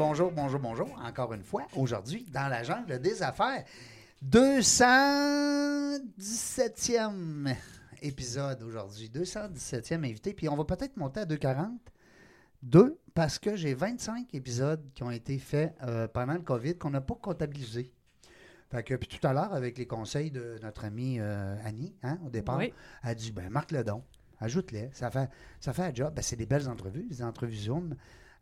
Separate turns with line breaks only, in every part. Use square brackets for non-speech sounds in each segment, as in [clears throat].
bonjour, bonjour, bonjour. Encore une fois, aujourd'hui, dans la jungle des affaires, 217e épisode aujourd'hui. 217e invité, puis on va peut-être monter à 240. Deux, parce que j'ai 25 épisodes qui ont été faits euh, pendant le COVID qu'on n'a pas comptabilisé. Fait que, puis tout à l'heure, avec les conseils de notre amie euh, Annie, hein, au départ,
Oui.
elle a dit ben, marque le don, ajoute-les. Ça fait, ça fait un job. Ben, c'est des belles entrevues, des entrevues Zoom.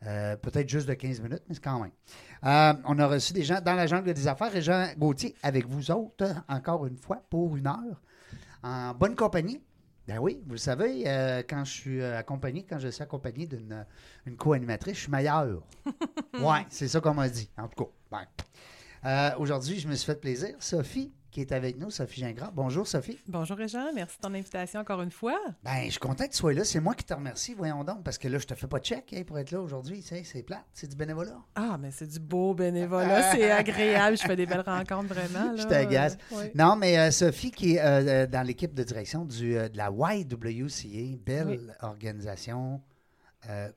Euh, Peut-être juste de 15 minutes, mais c'est quand même. Euh, on a reçu des gens dans la jungle des affaires et Jean Gauthier avec vous autres, encore une fois, pour une heure, en bonne compagnie. Ben oui, vous le savez, euh, quand je suis accompagné, quand je suis accompagné d'une une co-animatrice, je suis meilleur. [laughs] ouais, c'est ça qu'on m'a dit, en tout cas. Ben. Aujourd'hui, je me suis fait plaisir. Sophie, qui est avec nous, Sophie Gingras. Bonjour, Sophie.
Bonjour Réjean, merci de ton invitation encore une fois.
Ben, je suis content que tu sois là. C'est moi qui te remercie, voyons donc, parce que là, je te fais pas de check hein, pour être là aujourd'hui. tu sais, C'est plate, c'est du bénévolat.
Ah, mais c'est du beau bénévolat, c'est [laughs] agréable, je fais des belles rencontres vraiment.
Je t'agace.
Oui.
Non, mais euh, Sophie, qui est euh, euh, dans l'équipe de direction du, euh, de la YWCA, belle
Oui.
organisation.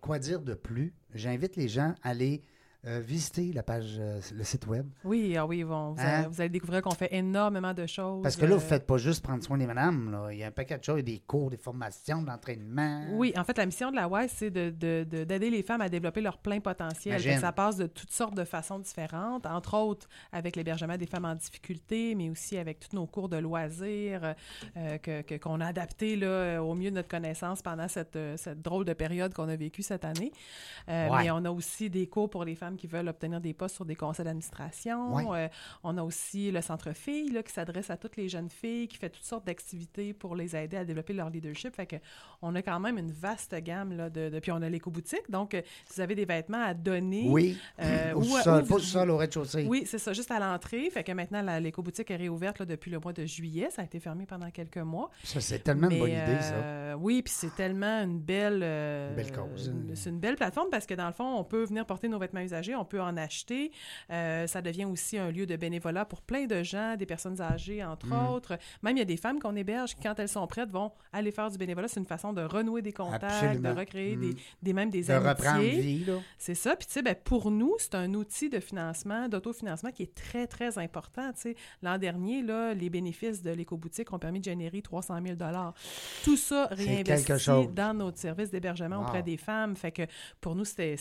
Quoi dire de plus? J'invite les gens à aller euh, visiter la page, euh, le site web.
Oui, ah oui, bon, vous,
Hein?
allez, vous allez découvrir qu'on fait énormément de choses.
Parce que là, vous
euh,
ne faites pas juste prendre soin des madames. Là. Il y a un paquet de choses, il y a des cours, des formations, de l'entraînement.
Oui, en fait, la mission de la WISE, c'est de- de- de- d'aider les femmes à développer leur plein potentiel. Ça passe de toutes sortes de façons différentes, entre autres avec l'hébergement des femmes en difficulté, mais aussi avec tous nos cours de loisirs euh, que- qu'on a adaptés là, au mieux de notre connaissance pendant cette, euh, cette drôle de période qu'on a vécue cette année. Euh,
Ouais.
Mais on a aussi des cours pour les femmes qui veulent obtenir des postes sur des conseils d'administration.
Ouais.
Euh, on a aussi le Centre Filles là, qui s'adresse à toutes les jeunes filles, qui fait toutes sortes d'activités pour les aider à développer leur leadership. Fait que on a quand même une vaste gamme là, de, de- Puis on a l'éco-boutique. Donc, euh, si vous avez des vêtements à donner.
Oui,
euh, [clears throat]
au sol, pas au sol, au rez-de-chaussée.
Oui, c'est ça, juste à l'entrée. Fait que maintenant, l'éco-boutique est réouverte là, depuis le mois de juillet. Ça a été fermé pendant quelques mois.
Ça, c'est tellement une bonne idée, ça.
euh, oui, puis c'est tellement une belle...
Une belle cause.
C'est une belle plateforme parce que dans le fond, on peut venir porter nos vêtements usagés, on peut en acheter. Euh, ça devient aussi un lieu de bénévolat pour plein de gens, des personnes âgées, entre
Mm.
autres. Même il y a des femmes qu'on héberge qui, quand elles sont prêtes, vont aller faire du bénévolat. C'est une façon de renouer des contacts,
Absolument.
de recréer
Mm.
des, des, même des
De
amitiés. C'est ça. Puis, tu sais, ben, pour nous, c'est un outil de financement, d'autofinancement qui est très, très important. Tu sais, l'an dernier, là, les bénéfices de l'éco-boutique ont permis de générer 300 000 Tout ça réinvesti dans notre service d'hébergement
Wow.
auprès des femmes. Fait que pour nous, c'est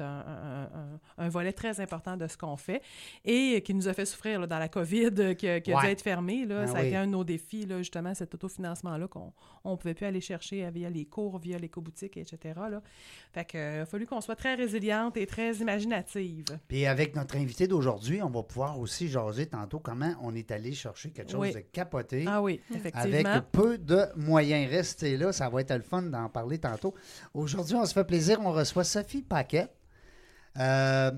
un, un- un- volet très important de ce qu'on fait et qui nous a fait souffrir là, dans la COVID, euh, qui, a- qui a dû être fermé. Là.
Ah
ça a
oui.
été un de nos défis, là, justement, cet autofinancement-là qu'on ne pouvait plus aller chercher via les cours, via l'éco-boutique, etc. Là. Fait que, euh, il a fallu qu'on soit très résiliente et très imaginative.
Puis avec notre invité d'aujourd'hui, on va pouvoir aussi jaser tantôt comment on est allé chercher quelque chose
Oui.
de capoté.
Ah oui,
Avec
effectivement.
peu de moyens. Restez là, ça va être le fun d'en parler tantôt. Aujourd'hui, on se fait plaisir, on reçoit Sophie Paquet. Euh,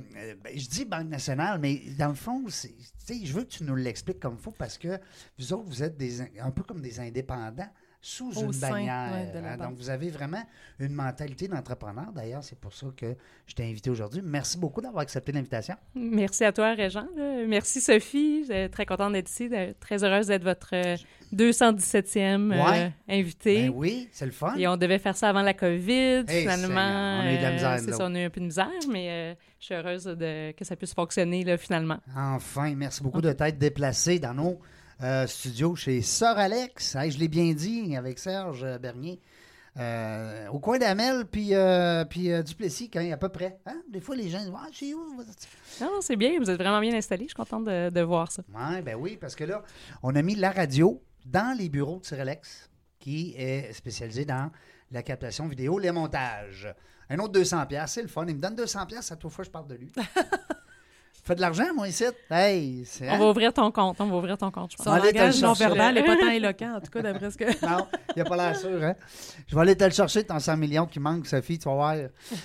ben, je dis Banque nationale, mais dans le fond, je veux que tu nous l'expliques comme il faut parce que vous autres, vous êtes des, un peu comme des indépendants sous
Au
une
sein,
bannière.
ouais,
hein. donc, vous avez vraiment une mentalité d'entrepreneur. D'ailleurs, c'est pour ça que je t'ai invité aujourd'hui. Merci beaucoup d'avoir accepté l'invitation.
Merci à toi, Régent. là. Merci, Sophie. Je suis très contente d'être ici. Très heureuse d'être votre euh, 217e euh,
Ouais.
invité.
Ben oui, c'est le fun.
Et on devait faire ça avant la COVID,
Hey,
finalement.
On a eu de la
euh,
misère,
c'est ça, on a eu un peu de misère, mais euh, je suis heureuse de, que ça puisse fonctionner, là, finalement.
Enfin, merci beaucoup de t'être déplacé dans nos euh, studios chez Sœur Alex. Hey, je l'ai bien dit avec Serge Bernier. Euh, au coin d'Amel, puis, euh, puis euh, Duplessis, quand, à peu près. Hein? Des fois, les gens disent Ah, chez où?
Non, non, c'est bien. Vous êtes vraiment bien installés. Je suis contente de, de voir ça.
Ouais, ben oui, parce que là, on a mis la radio dans les bureaux de Alex, qui est spécialisé dans la captation vidéo, les montages. Un autre 200$, piastres, c'est le fun. Il me donne 200$ piastres à toute fois que je parle de lui. [laughs] Fais de l'argent, moi, ici. Hey, c'est.
On
hein?
va ouvrir ton compte. On va ouvrir ton compte, je pense.
Son langage
t'as le chercher.
non-verbal n'est pas tant éloquent, en tout cas, d'après ce que... [laughs]
Non, il n'a pas l'air sûr, hein? Je vais aller te le chercher, ton 100 millions qui manque, Sophie, tu vas voir.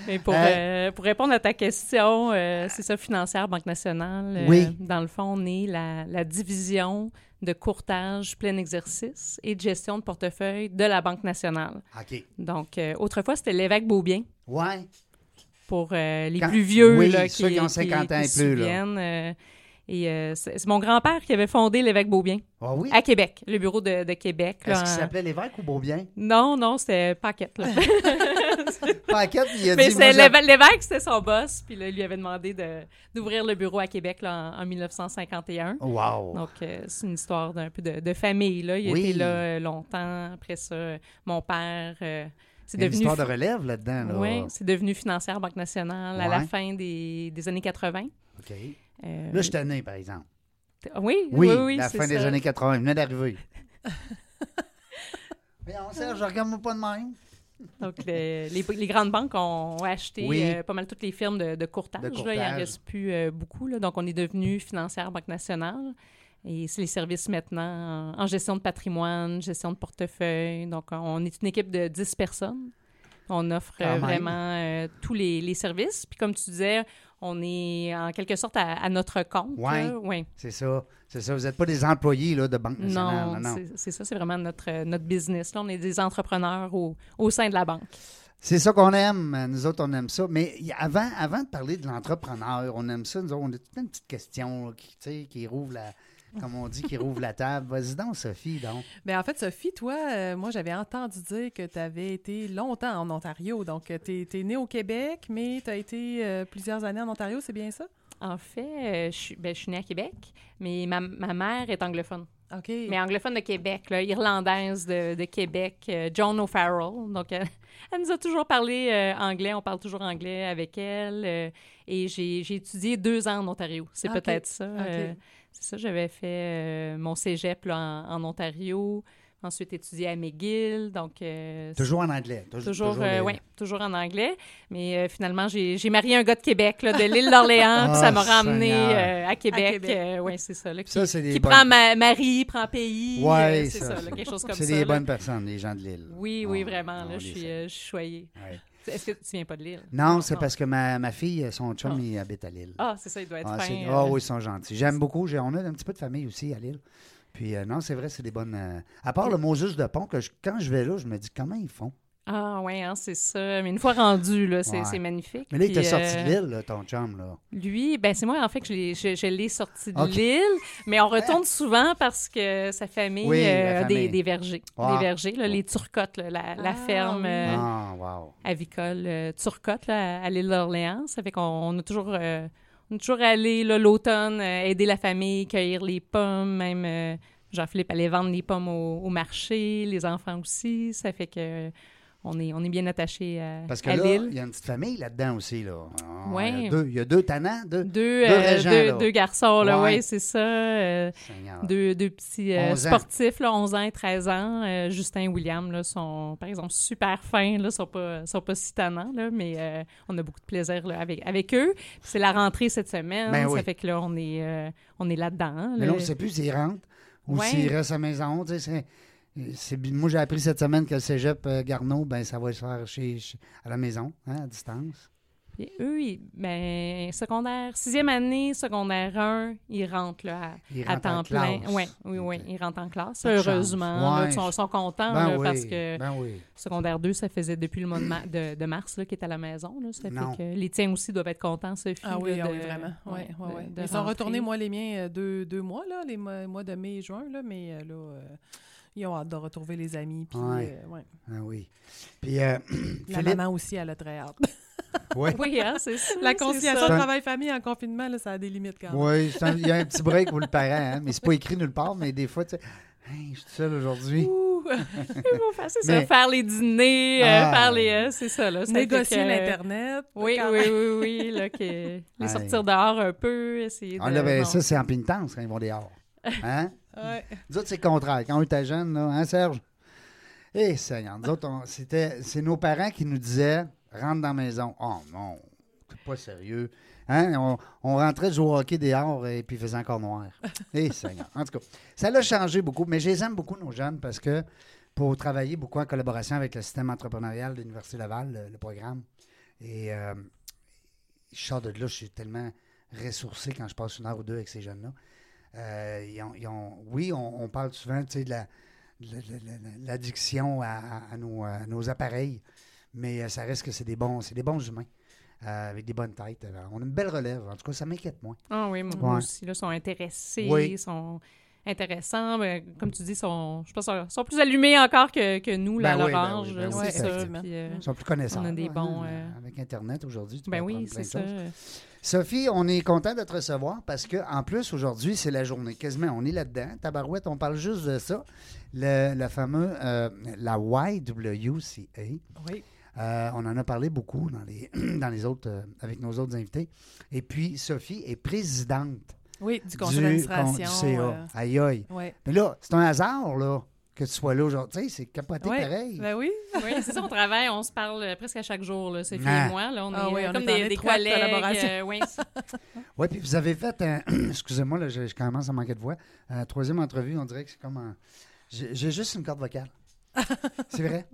Mais pour, euh, pour répondre à ta question, euh, c'est ça, financière, Banque nationale. euh,
Oui.
Dans le fond, on est la, la division de courtage plein exercice et de gestion de portefeuille de la Banque nationale.
OK.
Donc, euh, autrefois, c'était l'évêque Beaubien
Ouais.
Pour euh, les
Quand-
plus vieux
oui,
là,
ceux qui ont 50 ans et plus, là.
souviennent, euh, et euh, c'est mon grand-père qui avait fondé l'évêque Beaubien
Ah oui?
à Québec, le bureau de, de Québec. là,
Est-ce qu'il
en-
s'appelait l'évêque ou Beaubien?
Non, non, c'était Paquette. là. [laughs]
Paquette, il a
Mais
dit,
l'éve- l'évêque, c'était son boss, puis là, il lui avait demandé de- d'ouvrir le bureau à Québec là, en, en 1951.
Wow.
Donc, euh, c'est une histoire d'un peu de, de famille. Là. Il
Oui.
était là longtemps. Après ça, mon père, euh, c'est
a une
devenu...
histoire de relève là-dedans. Là.
Oui, c'est devenu financière Banque nationale à la fin des, des années 80.
OK.
Euh,
Là, je suis né, par exemple.
oui,
Oui,
oui, oui,
la fin des années 80. Il venait d'arriver. [laughs] Voyons, Serge, regarde-moi pas de même.
Donc, le- les, les grandes banques ont acheté
Oui.
euh, pas mal toutes les firmes de, de courtage.
De
là. il
courtage.
n'en reste plus euh, beaucoup. là. Donc, on est devenu financière Banque nationale. Et c'est les services maintenant en, en gestion de patrimoine, gestion de portefeuille. Donc, on est une équipe de 10 personnes. On offre euh, vraiment euh, tous les, les services. Puis, comme tu disais, on est en quelque sorte à, à notre compte. Là. Ouais.
C'est ça. C'est ça. Vous n'êtes pas des employés là, de Banque nationale.
Non,
Non, non.
c'est- ça, c'est vraiment notre, euh, notre business. Là, on est des entrepreneurs au, au sein de la banque.
C'est ça qu'on aime. Nous autres, on aime ça. Mais avant, avant de parler de l'entrepreneur, on aime ça. Nous autres, on a toute une petite question là, qui, qui rouvre la, comme on dit, qui rouvre la table. Vas-y donc, Sophie, donc.
Ben, en fait, Sophie, toi, euh, moi, j'avais entendu dire que tu avais été longtemps en Ontario. Donc, tu es, née au Québec, mais tu as été euh, plusieurs années en Ontario, c'est bien ça?
En fait, euh, je suis ben, je suis née à Québec, mais ma, ma mère est anglophone.
OK.
Mais anglophone de Québec, là, irlandaise de, de Québec, euh, Joan O'Farrell. Donc, euh, [laughs] elle nous a toujours parlé euh, anglais. On parle toujours anglais avec elle. euh, et j'ai j'ai étudié deux ans en Ontario. C'est
Ok.
peut-être ça. euh,
OK.
C'est ça, j'avais fait euh, mon cégep là, en, en Ontario. Ensuite, étudié à McGill. Donc, euh,
Toujours en anglais. Toujours,
Toujours,
toujours
euh,
les-
ouais, toujours en anglais. Mais euh, finalement, j'ai marié un gars de Québec, là, de l'île d'Orléans, puis ça
Ah,
m'a ramené euh, à Québec.
Québec.
oui, c'est ça. Là, qui
Ça, c'est des
qui
bonnes-
prend ma, Marie, prend pays.
Ouais,
euh, c'est
ça,
ça, là, quelque chose comme ça.
C'est des
là.
bonnes personnes, les gens de l'île.
Oui, oui,
On-
vraiment.
on
Là, euh, je suis choyée.
Ouais.
Est-ce que tu viens pas de l'île?
Non, c'est parce que ma, ma fille, son chum,
Ah.
il habite à Lille.
Ah, c'est ça, il doit être
Ah,
fin. euh,
ah oui, ils sont gentils. J'aime beaucoup. On a un petit peu de famille aussi à Lille. Puis euh, non, c'est vrai, c'est des bonnes. euh, À part le Moses de Pont, que je- quand je vais là, je me dis comment ils font?
Ah, oui, hein, c'est ça. Mais une fois rendu, là, c'est
Ouais.
c'est magnifique.
Mais là, il t'a
Puis,
sorti
euh,
de Lille, là, ton chum, là.
Lui, ben c'est moi en fait que je l'ai, je, je l'ai sorti de l'île, mais on retourne souvent parce que sa famille,
Oui,
euh, a des,
famille.
des vergers.
Ah.
Des vergers, là, les Turcottes, là, la, la
Ah,
ferme
oui.
euh,
Ah, wow.
avicole euh, Turcotte là, à l'île d'Orléans. Ça fait qu'on on a toujours, euh, on est toujours allé l'automne euh, aider la famille, cueillir les pommes, même euh, Jean-Philippe allait vendre les pommes au, au marché, les enfants aussi. Ça fait que on est, on est bien attachés à,
Parce que
à
là, il y a une petite famille là-dedans aussi, là. Ah,
Ouais.
Il y a deux, il y a deux tannants, deux.
Deux,
Deux
euh,
régents,
deux,
là.
deux garçons, là,
Ouais.
c'est ça. euh, deux, deux petits euh,
11 ans.
sportifs, là, 11 ans et 13 ans. Euh, Justin et William là, sont, par exemple, super fins, là, sont pas, sont pas si tannants, là, mais euh, on a beaucoup de plaisir là, avec, avec eux. C'est la rentrée cette semaine,
Ben
ça fait que là, on est, euh, on est là-dedans.
Mais
là.
on ne sait plus s'ils rentrent ou s'ils restent à la maison. tu sais, moi, j'ai appris cette semaine que le cégep euh, Garneau, ben, ça va se faire chez, chez- à la maison, hein, à distance.
Puis eux, ils- ben, secondaire, sixième année, secondaire 1, ils rentrent là, à,
Ils
à
rentrent en
temps plein.
classe.
Ouais, oui, oui, ils rentrent en classe.
Pas.
Heureusement, là, ils sont, sont contents
Ben
là,
oui,
parce que
ben oui.
Secondaire 2, ça faisait depuis le mois de, ma- de, de mars là, qu'il est à la maison. Là. Ça fait que les tiens aussi doivent être contents, Sophie.
Ah oui,
là,
ah
de-
oui, vraiment. Ouais,
ouais,
ouais,
de-
ouais.
de
Ils sont retournés, moi, les miens, euh, deux, deux mois, là, les mois, mois de mai et juin, là, mais euh, là, euh, ils ont hâte de retrouver les amis. Puis,
Ouais.
euh, ouais.
Ah oui. Puis, euh, [clears throat]
La
Philippe,
maman aussi, elle a très hâte. [laughs]
ouais.
Oui, hein, c'est ça.
La conciliation travail-famille en confinement, là, ça a des limites quand même.
Oui, il y a un petit break pour le parent, hein, mais c'est pas écrit nulle part, mais des fois, tu sais, Hey, je suis tout seul aujourd'hui.
Ouh. [laughs] Ils vont faire, c'est ça, faire les dîners, euh,
Ah.
faire les... euh, c'est ça, là. ça
Négocier
que-
l'Internet.
Oui, oui,
même.
oui, oui, là, que... les sortir dehors un peu, essayer de...
Ah, là, ben, ça, c'est en pénitence quand ils vont dehors. Hein?
Ouais.
Nous autres, c'est le contraire. Quand on était jeunes, là, hein, Serge? Eh, Seigneur, nous autres, on- c'était, c'est nos parents qui nous disaient rentre dans la maison. Oh non, c'est pas sérieux. Hein? On, on rentrait jouer au hockey dehors et puis il faisait encore noir. [laughs] Eh, Seigneur. En tout cas, ça l'a changé beaucoup, mais je les aime beaucoup, nos jeunes, parce que pour travailler beaucoup en collaboration avec le système entrepreneurial de l'Université Laval, le, le programme. Et euh, je sors de là, je suis tellement ressourcé quand je passe une heure ou deux avec ces jeunes-là. Euh, ils ont- ils ont- oui, on, on parle souvent de la- de la- de la- de l'addiction à, à- à nos, à nos appareils, mais euh, ça reste que c'est des bons, c'est des bons humains euh, avec des bonnes têtes. On a une belle relève. En tout cas, ça m'inquiète moins.
Ah oui, moi
Ouais.
aussi, là, sont intéressés,
Oui.
sont... intéressants. Ben, comme tu dis, sont, je pense sont, plus allumés encore que, que nous,
Ben oui, ben
l'orange.
oui, ben oui,
c'est ça. Puis, euh,
Ils sont plus connaissants.
On a des
hein,
bons,
euh,
euh,
Avec Internet aujourd'hui, tu
ben
peux
oui, c'est ça.
choses. Sophie, on est content de te recevoir parce que en plus, aujourd'hui, c'est la journée. Quasiment, on est là-dedans. Tabarouette, on parle juste de ça. Le, la fameuse, euh, la YWCA.
Oui.
Euh, on en a parlé beaucoup dans les, [clears throat] dans les autres, euh, avec nos autres invités. Et puis, Sophie est présidente
Oui, du conseil
con-
d'administration.
du CA. Aïe, aïe.
ouais.
Mais là, c'est un hasard, là, que tu sois là aujourd'hui. Tu sais, c'est capoté
Ouais.
pareil.
Ben oui. [laughs]
Oui, c'est ça, on travaille, on se parle euh, presque à chaque jour, là, Sophie
Ah.
et moi. Là, on
Ah
est
oui,
euh,
on
comme
est
des, des collègues. euh, oui, [laughs]
Oui, puis vous avez fait un. [clears throat] Excusez-moi, là, je, je commence à manquer de voix. Euh, troisième entrevue, on dirait que c'est comme un. J'ai j'ai juste une corde vocale. [laughs] c'est vrai?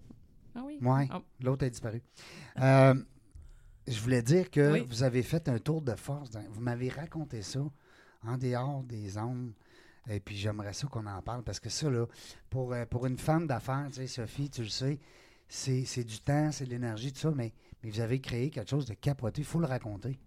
ah oui.
Oui.
Oh.
L'autre a disparu. Euh, je voulais dire que
Oui.
vous avez fait un tour de force. dans- Vous m'avez raconté ça en dehors des ondes. Et puis j'aimerais ça qu'on en parle parce que ça, là, pour, euh, pour une femme d'affaires, tu sais, Sophie, tu le sais, c'est c'est du temps, c'est de l'énergie, tout ça, mais, mais vous avez créé quelque chose de capoté. Il faut le raconter.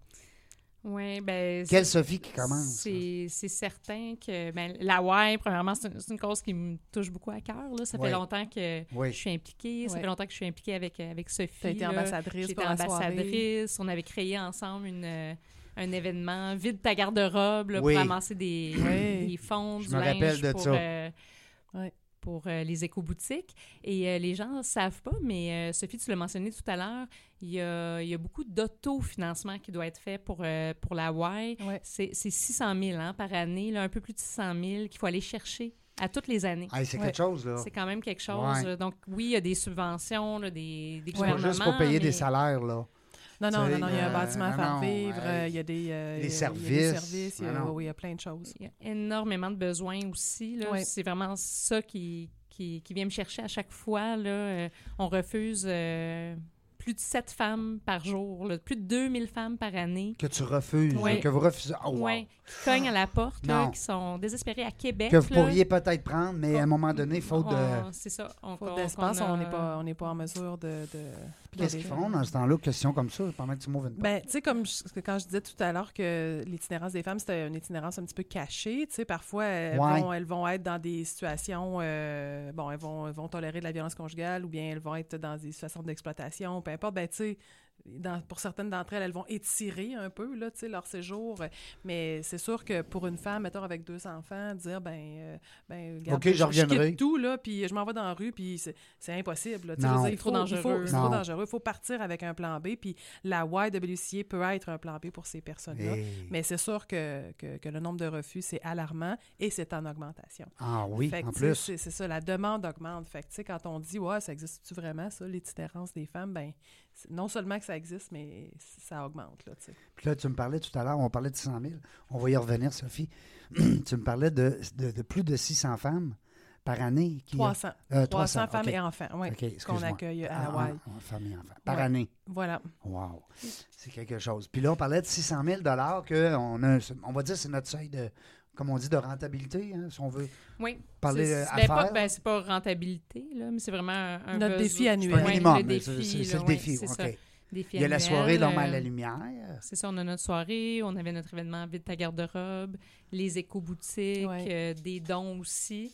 Oui, ben,
Quelle
c'est-
Sophie qui commence?
C'est c'est certain que ben, la WAI, premièrement, c'est une, c'est une cause qui me touche beaucoup à cœur. là. Ça
Ouais.
fait longtemps que
Oui.
je suis impliquée. Ça
Ouais.
fait longtemps que je suis impliquée avec, avec Sophie.
Tu as été ambassadrice
J'étais
pour la soirée.
ambassadrice. On avait créé ensemble une, euh, un événement Vide ta garde-robe là,
Oui.
pour ramasser des,
Oui.
des fonds,
Je
du
me
linge
rappelle de
pour,
ça.
euh,
Ouais.
pour euh, les éco-boutiques. Et euh, les gens ne savent pas, mais euh, Sophie, tu l'as mentionné tout à l'heure, il y a, il y a beaucoup d'autofinancement qui doit être fait pour, euh, pour la Y.
Ouais.
C'est c'est 600 000 hein, par année, là, un peu plus de 600 000 qu'il faut aller chercher à toutes les années.
Hey, c'est
Ouais.
quelque chose, là.
C'est quand même quelque chose.
Ouais.
Donc, oui, il y a des subventions, là, des, des
C'est pas
gouvernements.
juste pour payer des salaires, là.
Non, non, non, non, il y a un
euh,
bâtiment à
non,
faire vivre, euh, il y a des, euh,
services.
il y a, oui, il y a plein de choses.
Il y a énormément de besoins aussi.
Ouais.
C'est vraiment ça qui, qui, qui vient me chercher à chaque fois. Là. Euh, on refuse euh, plus de 7 femmes par jour, là, plus de 2000 femmes par année.
Que tu refuses,
Ouais.
que vous refusez. Oh, wow.
Ouais, qui cognent à la porte, là, qui sont désespérées à Québec.
Que vous
là.
pourriez peut-être prendre, mais à un moment donné, faute de.
On- C'est ça. On,
Faute
qu'on-
d'espace, on n'est pas, on n'est pas en mesure de... de
Qu'est-ce qu'ils font dans ce temps-là? Question comme ça, pendant que tu m'ouvres une porte?
Ben, tu sais, comme je- quand je disais tout à l'heure que l'itinérance des femmes, c'était une itinérance un petit peu cachée, tu sais, parfois, elles,
Ouais.
vont, elles vont être dans des situations, euh, bon, elles vont, elles vont tolérer de la violence conjugale ou bien elles vont être dans des situations d'exploitation, peu importe, ben, tu sais, dans- pour certaines d'entre elles, elles vont étirer un peu, là, leur séjour, mais c'est sûr que pour une femme, mettons, avec deux enfants, dire, ben, euh, ben, regarde,
OK, je
quitte tout, là, puis je m'en vais dans la rue, puis c'est impossible, là,
Non.
je dire,
C'est
il
trop
faut- il trop dangereux, il faut partir avec un plan B, puis la YWCA peut être un plan B pour ces personnes-là.
Hey.
Mais c'est sûr que, que, que le nombre de refus, c'est alarmant et c'est en augmentation.
Ah oui,
Fait
en plus.
C'est ça, la demande augmente. Fait que, quand on dit, ouais, ça existe-tu vraiment, ça, l'itinérance des femmes, ben non seulement que ça existe, mais ça augmente, là, tu sais.
Puis là, tu me parlais tout à l'heure, on parlait de 100 000. On va y revenir, Sophie. [clears throat] tu me parlais de, de, de plus de 600 femmes par année. Qui,
300.
euh,
300 femmes et enfants, oui,
OK,
qu'on accueille à
Ah,
la Y.
ah, ah, femmes et enfants. Par
Ouais.
année.
Voilà.
Wow. C'est quelque chose. Puis là, on parlait de 600 000 que on, a, on va dire c'est notre seuil de, comme on dit, de rentabilité, hein, si on veut.
Oui.
Parler,
C'est-
euh,
ben, pas,
affaires.
ben, c'est pas rentabilité, là, mais c'est vraiment un,
Notre défi annuel.
C'est un
Ouais,
minimum.
le
mais
défi,
c'est- c'est
là,
c'est le
ouais,
défi.
c'est ça. Défi
Il y a la soirée normale
euh,
la lumière.
C'est ça, on a notre soirée, on avait notre événement Vide ta garde-robe, les éco-boutiques,
Ouais.
euh, des dons aussi.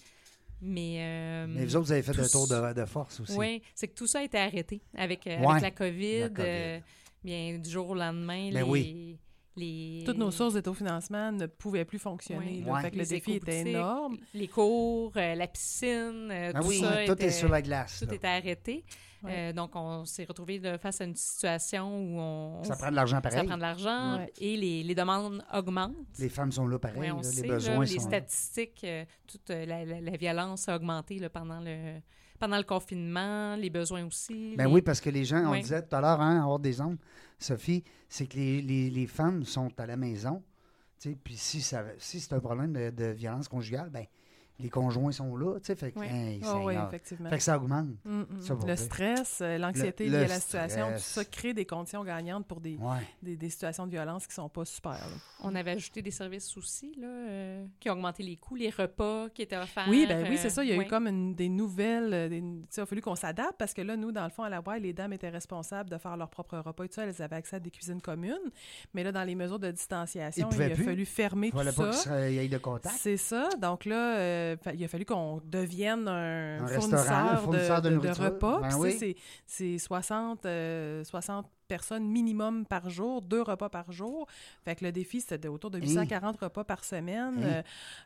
Mais, euh,
Mais vous autres, vous avez fait un tour de, de force aussi.
Oui, c'est que tout ça a été arrêté avec, euh,
Ouais,
avec la COVID.
la COVID.
euh, bien, du jour au lendemain,
Ben
les,
oui.
Les,
Toutes nos sources d'autofinancement ne pouvaient plus fonctionner.
Ouais.
là.
Ouais.
Fait que le
Les
défi était énorme.
les cours, euh, la piscine, euh,
Ah
tout
oui,
ça
tout
était,
est sur la glace.
tout
là.
était arrêté.
Ouais.
Euh, donc, on s'est retrouvé face à une situation où on,
Ça prend de l'argent
ça
pareil.
prend de l'argent
Ouais.
et les, les demandes augmentent.
Les femmes sont là pareil.
Ouais, on
là,
sait,
les
là,
besoins
les
sont là.
statistiques, euh, toute euh, la, la- la violence a augmenté là, pendant, le, pendant le confinement, les besoins aussi.
Ben
les-
oui, parce que les gens, on disait tout à l'heure, hein, hors des ondes, Sophie, c'est que les, les- les femmes sont à la maison. tu sais, Puis si, ça, si c'est un problème de, de violence conjugale, ben les conjoints sont là, tu sais, fait que,
Oui.
hey,
Ah oui, effectivement.
Fait que ça augmente.
Mm, mm.
ça
le
vrai.
stress, euh, l'anxiété liée à la situation, tout ça crée des conditions gagnantes pour des,
Ouais.
des, des situations de violence qui sont pas super. là.
On avait ajouté des services aussi, là, euh, qui ont augmenté les coûts, les repas qui étaient offerts.
Oui, ben oui,
euh,
c'est ça. Il y a eu comme une- des nouvelles. euh, des- tu sais, il a fallu qu'on s'adapte parce que là, nous, dans le fond, à la boîte, les dames étaient responsables de faire leur propre repas et tout ça. Elles avaient accès à des cuisines communes. Mais là, dans les mesures de distanciation, il a
plus.
fallu fermer
Il fallait
tout
pas
ça.
qu'il y ait de contact.
C'est ça. Donc là, euh, fa- il a fallu qu'on devienne un,
Un
fournisseur,
restaurant, un fournisseur de
repas.
Ben oui.
c'est 60, euh, 60 personnes minimum par jour, deux repas par jour. Fait que le défi, c'était autour de 840 repas par semaine. Euh,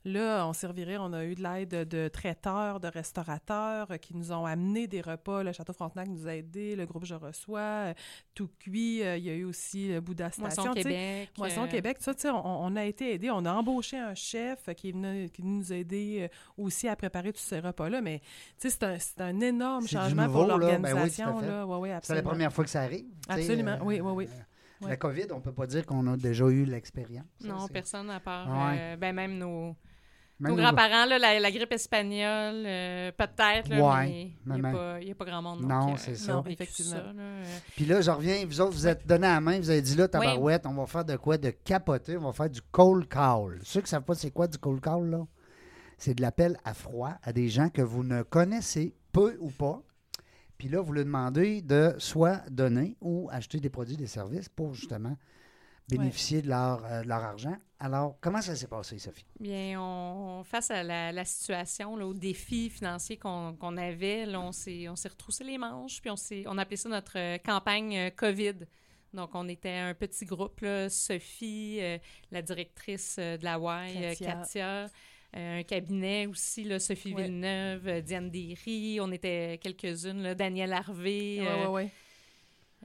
là, on servirait, on a eu de l'aide de traiteurs, de restaurateurs euh, qui nous ont amené des repas. Le Château Frontenac nous a aidés, le groupe Je Reçois, euh, Tout Cuit. euh, il y a eu aussi le Bouddha Station.
Moisson. Québec.
Moisson
euh,
Québec, ça, tu sais, on, on a été aidés. On a embauché un chef qui est venu, qui nous a aidés euh, aussi à préparer tous ces repas-là. Mais, tu sais, c'est un, c'est un énorme changement
nouveau,
pour.
Ben oui,
l'organisation. Ouais, ouais,
C'est la première fois que ça arrive.
Absolument.
euh,
Oui, oui, oui.
La
Ouais.
COVID, on peut pas dire qu'on a déjà eu l'expérience.
Non,
C'est-
personne à part.
Ouais.
euh, ben, même nos,
Même
nos
nous-
grands-parents, là, la, la grippe espagnole, euh, peut-être, là,
Ouais,
mais il n'y a, pas- il y a pas grand monde.
Non,
donc, euh,
c'est ça.
Non, effectivement.
ça, là, euh.
Puis là, je reviens, vous autres, vous êtes donné à la main, vous avez dit là, tabarouette, on va faire de quoi? De capoter, on va faire du cold call. Ceux qui ne savent pas c'est quoi du cold call, là, c'est de l'appel à froid à des gens que vous ne connaissez peu ou pas. Puis là, vous leur demandez de soit donner ou acheter des produits, des services pour justement bénéficier de, leur, euh, de leur argent. Alors, comment ça s'est passé, Sophie?
Bien, on, face à la, la situation, là, aux défis financiers qu'on avait, là, on s'est on s'est retroussé les manches, puis on, s'est- on a appelé ça notre euh, campagne euh, COVID. Donc, on était un petit groupe, là, Sophie, euh, la directrice euh, de la WAI, euh,
Katia.
Katia, un cabinet aussi, là, Sophie
Ouais.
Villeneuve, euh, Diane Derry, on était quelques-unes, Daniel Harvey,
Ouais,
euh,
ouais, ouais.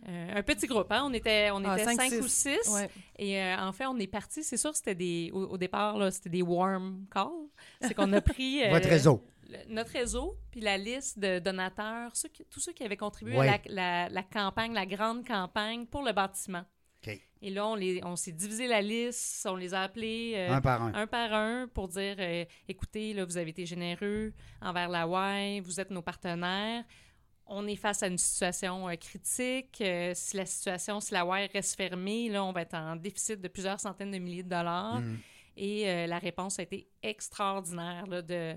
euh, un petit groupe, hein? On était, on
Ah,
était
cinq,
cinq,
six.
ou six.
Ouais.
Et euh, en fait, on est parti. C'est sûr, c'était des. Au, au départ, là, c'était des warm calls. C'est qu'on a pris. [laughs] euh,
Votre réseau.
le- notre réseau, puis la liste de donateurs, ceux qui- tous ceux qui avaient contribué
Ouais.
à la, la- la campagne, la grande campagne pour le bâtiment. Et là, on, les- on s'est divisé la liste, on les a appelés euh,
Un par un.
un par un pour dire euh, écoutez, là, vous avez été généreux envers la WAI, vous êtes nos partenaires. On est face à une situation euh, critique. Si la situation, si la WAI reste fermée, là, on va être en déficit de plusieurs centaines de milliers de dollars.
Mm.
Et la réponse a été extraordinaire là, de,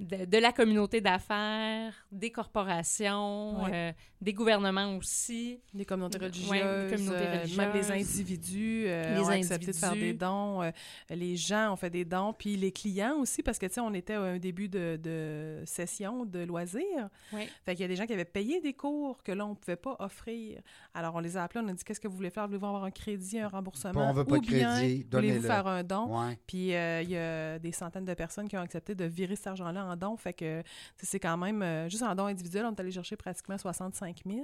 de, de la communauté d'affaires, des corporations,
Ouais.
euh, des gouvernements aussi.
Les communautés
Ouais,
religieuses,
les communautés
euh, même les
religieuses.
individus euh,
Les
ont accepté de faire des dons. euh, les gens ont fait des dons, puis les clients aussi, parce que, tu sais, on était à un début de, de session de loisirs.
Ouais.
Fait qu'il y a des gens qui avaient payé des cours que là, on ne pouvait pas offrir. Alors, on les a appelés, on a dit, qu'est-ce que vous voulez faire? Voulez-vous avoir un crédit, un remboursement?
Bon, on veut pas
Ou
de
bien,
crédit,
voulez-vous
donnez-le.
faire un don?
Ouais.
Puis euh, il y a des centaines de personnes qui ont accepté de virer cet argent-là en don. Fait que tu sais, c'est quand même, euh, juste en don individuel, on est allé chercher pratiquement 65 000.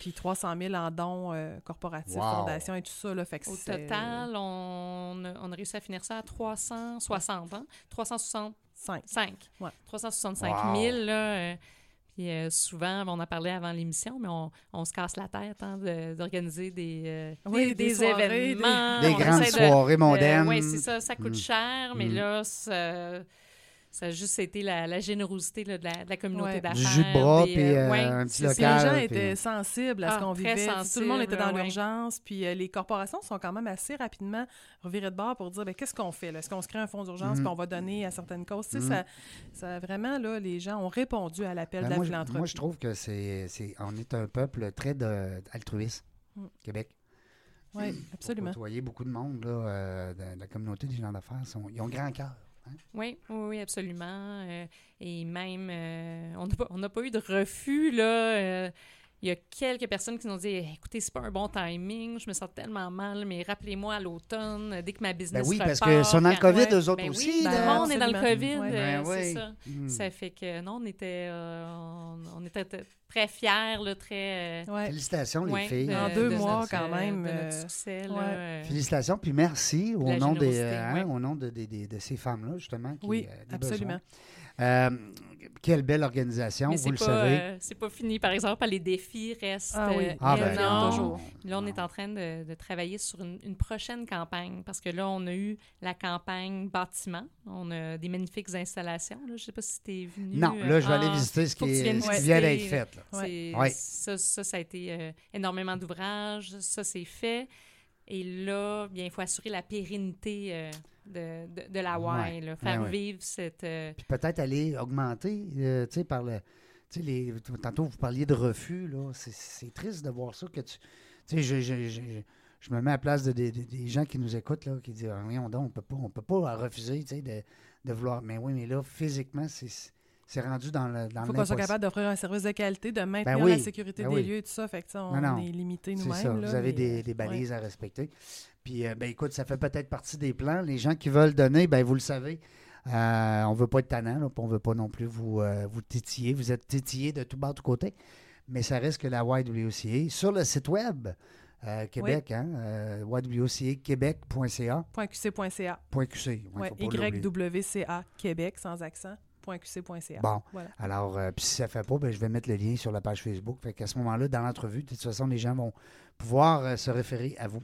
Puis 300 000 en dons euh, corporatifs,
Wow.
fondations et tout ça. Là, fait que
Au total, on a, on a réussi à finir ça à 360, hein? 365.
Cinq. Ouais.
365 000, là. euh, puis euh, souvent, on en a parlé avant l'émission, mais on, on se casse la tête hein, de- d'organiser des, euh,
Oui, des soirées,
événements.
Des grandes
de-
soirées mondaines.
oui, c'est ça, ça coûte
Mm.
cher, mais
Mm.
là, ça, a juste été la, la générosité là, de, la, de la communauté
Ouais.
d'affaires.
Du jus de bras,
des,
puis
euh,
euh,
ouais,
un petit local.
les gens
puis-
étaient sensibles à ce
Ah,
qu'on
très
vivait. Tout le monde était dans
ouais.
l'urgence. Puis euh, les corporations sont quand même assez rapidement revirées de bord pour dire ben, qu'est-ce qu'on fait? Est-ce qu'on se crée un fonds d'urgence
Mhm.
puis on va donner à certaines causes?
Mhm.
ça, ça, vraiment, là, les gens ont répondu à l'appel
Ben,
de la
moi, je-
philanthropie.
moi, je trouve que c'est, on est un peuple très de, altruiste,
Mm.
Québec.
Oui, absolument.
côtoyer beaucoup de monde là, euh, de la communauté des gens d'affaires. sont- ils ont grand cœur.
Oui, oui, oui, absolument. Euh, et même, euh, on n'a pas, on n'a pas eu de refus, là. Il y a quelques personnes qui nous ont dit Écoutez, c'est pas un bon timing, je me sens tellement mal, mais rappelez-moi à l'automne, dès que ma
Ben
business
oui, parce que sont dans le
quand-
COVID,
ouais,
eux autres
Ben
aussi.
oui,
Ben,
monde est dans le. COVID,
Ouais.
euh,
Ben
c'est
oui.
ça.
Mm.
Ça fait que non, on était, euh, on, on était très fiers, là, très. euh,
Ouais.
Félicitations, les filles.
de-
En deux
de
mois,
notre,
quand même,
De notre
euh,
succès, là.
ouais.
Félicitations, puis merci au nom, des, hein,
ouais.
au nom de, des- des- de ces femmes-là, justement. Qui,
Oui,
euh,
absolument.
Euh, Quelle belle organisation,
Mais
vous
c'est
le
pas,
savez.
euh, c'est pas fini. Par exemple, les défis restent
Ah oui.
euh,
Ah, ben,
toujours.
Là, on est en train de, de travailler sur une, une prochaine campagne parce que là, on a eu la campagne bâtiment. On a des magnifiques installations. Là. Je sais pas si tu es venu.
Non, là, je vais
Ah,
aller visiter ce qui, est- ce qui vient d'être fait. là.
C'est-
Ouais.
Ça, ça, ça a été euh, énormément d'ouvrages. Ça, c'est fait. Et là, bien, il faut assurer la pérennité euh, de, de, de la
Ouais.
Y, là, faire
Ouais, ouais.
vivre cette... euh,
Puis peut-être aller augmenter, euh, tu sais, par le. Tu sais, les, tantôt, vous parliez de refus, là. C'est- triste de voir ça que tu. Tu sais, je, je, je, je me mets à la place de, des- gens qui nous écoutent, là, qui disent Ah, donc, on peut pas, on peut pas refuser, tu sais, de, de vouloir. Mais oui, mais là, physiquement, c'est c'est rendu dans le. Dans
Il faut qu'on soit capable d'offrir un service de qualité, de maintenir
Ben oui,
la sécurité
ben
des
oui.
lieux et tout ça. Fait que, on,
Non, non.
est limité nous-mêmes.
vous avez
mais,
des,
euh, ouais.
balises à respecter. Puis, euh, ben, écoute, ça fait peut-être partie des plans. Les gens qui veulent donner, ben, vous le savez, euh, on ne veut pas être tannant, là, on ne veut pas non plus vous, euh, vous titiller. Vous êtes titillé de tout bas, de tout côté. Mais ça reste que la YWCA. Sur le site web, euh, Québec, hein, euh.
.qc.ca.
.qc. Ouais,
Ouais. YWCA Québec sans accent. .qc.ca.
Bon,
Voilà.
alors, euh, puis si ça ne fait pas, ben, je vais mettre le lien sur la page Facebook. Fait qu'à ce moment-là, dans l'entrevue, de toute façon, les gens vont pouvoir euh, se référer à vous.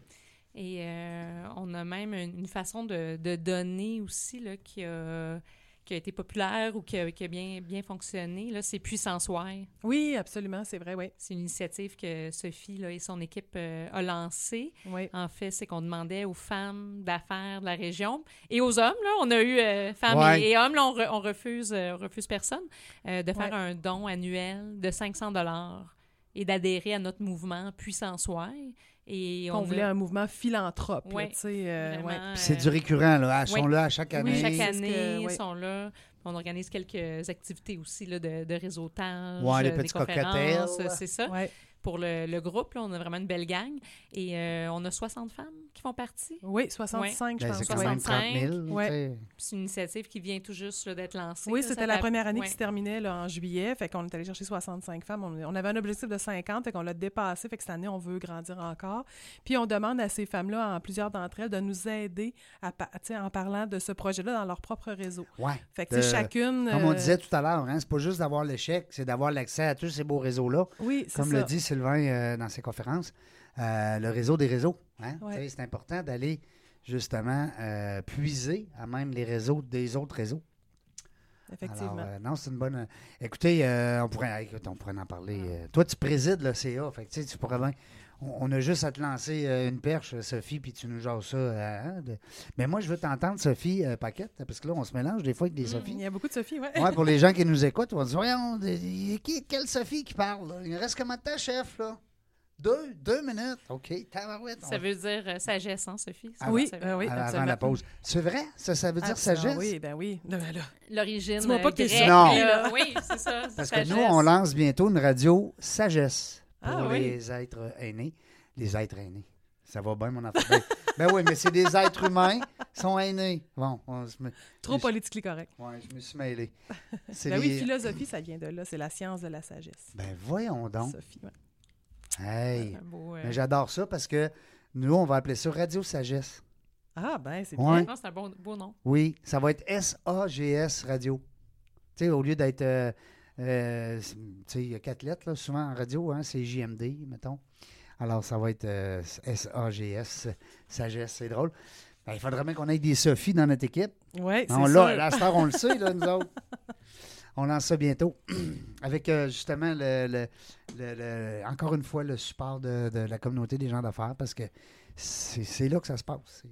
Et euh, on a même une, une façon de, de donner aussi là, qui, a, qui a été populaire ou qui a, qui a bien, bien fonctionné. Là, c'est Puissance Y.
Oui, absolument, c'est vrai, oui.
C'est une initiative que Sophie là, et son équipe euh, a lancée.
oui.
En fait, c'est qu'on demandait aux femmes d'affaires de la région et aux hommes, là, on a eu euh, femmes
Ouais.
et, et hommes, là, on, re- on refuse, euh, on refuse personne, euh, de faire
Ouais.
un don annuel de 500 dollars et d'adhérer à notre mouvement Puissance Y. Et
On
on
voulait
a
un mouvement philanthrope,
Ouais,
tu sais. euh, ouais.
vraiment,
Puis c'est
euh,
du récurrent, là. Elles
oui.
sont là à chaque année.
Oui, chaque année,
que-
ils sont là. On organise quelques activités aussi là, de, de réseautage,
Ouais, les
euh, des
petits
conférences,
cocktails.
c'est ça.
Ouais.
Pour le, le groupe, là, on a vraiment une belle gang. Et euh, on a 60 femmes qui font partie?
Oui, 65,
Ben,
je
c'est
pense.
quand même
65.
30 000.
Ouais.
C'est une initiative qui vient tout juste d'être lancée.
Oui, c'était la première année
ouais.
qui se terminait là, en juillet. Fait qu'on est allé chercher 65 femmes. On, on avait un objectif de 50, fait qu'on l'a dépassé. Fait que cette année, on veut grandir encore. Puis on demande à ces femmes-là, en plusieurs d'entre elles, de nous aider à, pa- tu sais, en parlant de ce projet-là dans leur propre réseau.
Ouais.
Fait que
De-
chacune.
Comme on
euh,
disait tout à l'heure, hein, c'est pas juste d'avoir l'échec, c'est d'avoir l'accès à tous ces beaux réseaux-là.
Oui, c'est
Comme
ça.
le dit Sylvain euh, dans ses conférences, euh, le réseau des réseaux. hein.
Ouais.
C'est important d'aller justement euh, puiser à même les réseaux des autres réseaux.
Effectivement.
Alors, euh, non, c'est une bonne. euh, écoutez, euh, on, pourrait, écoute, on pourrait en parler. euh, toi, tu présides le CA. Fait que, tu pourrais bien. On, on a juste à te lancer euh, une perche, Sophie, puis tu nous jases ça. euh, hein, de- Mais moi, je veux t'entendre, Sophie euh, Paquette, parce que là, on se mélange des fois avec des
Mm,
Sophies.
Il y a beaucoup de Sophie, ouais.
Ouais, pour les gens qui nous écoutent, on va dire Voyons, qui, quelle Sophie qui parle là? Il reste comment de temps, chef là? Deux, deux minutes. OK, tabarouette. on-
Ça veut dire euh, sagesse, hein, Sophie? Ça,
Ah
oui,
ça-
euh, oui,
avant, avant
absolument.
la pause. C'est vrai? Ça, ça veut dire
Ah,
sagesse?
ah Oui, ben oui.
L'origine
Dis-moi pas que t'es
grecque,
Non.
là. Oui, c'est ça. [laughs]
Parce que nous, on lance bientôt une radio sagesse pour
Ah, oui.
les êtres aînés. Les êtres aînés. Ça va bien, mon enfant. [laughs] Ben, oui, mais c'est des êtres humains, ils sont aînés. Bon, on se met-
Trop
je-
politiquement correct.
ouais, je me suis mêlé. [laughs]
Ben oui, philosophie, ça vient de là. C'est la science de la sagesse.
Ben voyons donc.
Sophie, ouais.
Hey.
Beau, euh,
Mais j'adore ça parce que nous, on va appeler ça Radio Sagesse.
Ah, ben, c'est bien.
c'est un bon, beau nom.
Oui, ça va être S-A-G-S Radio. Tu sais, au lieu d'être. euh, euh, c'est- tu sais, il y a quatre lettres, là, souvent en radio, hein, c'est JMD, mettons. Alors, ça va être euh, S-A-G-S, Sagesse, c'est drôle. Ben, il faudrait bien qu'on ait des Sophie dans notre équipe.
Oui, c'est
On
ça.
l'a, la star, on le sait, là, nous autres. [laughs] On lance ça bientôt. [clears throat] Avec euh, justement, le, le- le- le- encore une fois, le support de, de la communauté des gens d'affaires, parce que c'est, là que ça se passe.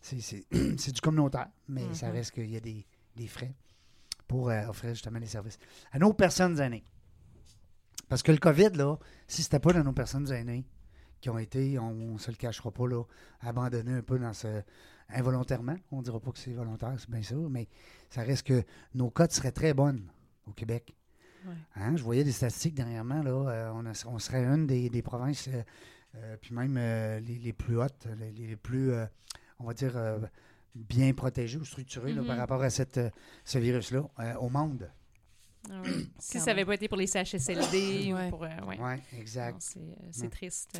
C'est, euh, [clears throat] du communautaire, mais ça
Mhm.
reste qu'il y a des, des frais pour euh, offrir justement les services à nos personnes aînées. Parce que le COVID, là, si c'était pas de nos personnes aînées qui ont été, on ne se le cachera pas, là, abandonnées un peu dans ce, involontairement. On ne dira pas que c'est volontaire, c'est bien sûr, mais ça reste que nos cotes seraient très bonnes au Québec.
Ouais.
Hein, Je voyais des statistiques dernièrement, là, euh, on, a- on serait une des, des provinces, euh, euh, puis même les, les plus hautes, les, les plus, on va dire, bien protégées ou structurées là, par rapport à cette, ce virus-là au monde.
Ah [coughs] si ça n'avait pas été pour les CHSLD
Ouais.
pour... ouais.
Exact.
C'est triste.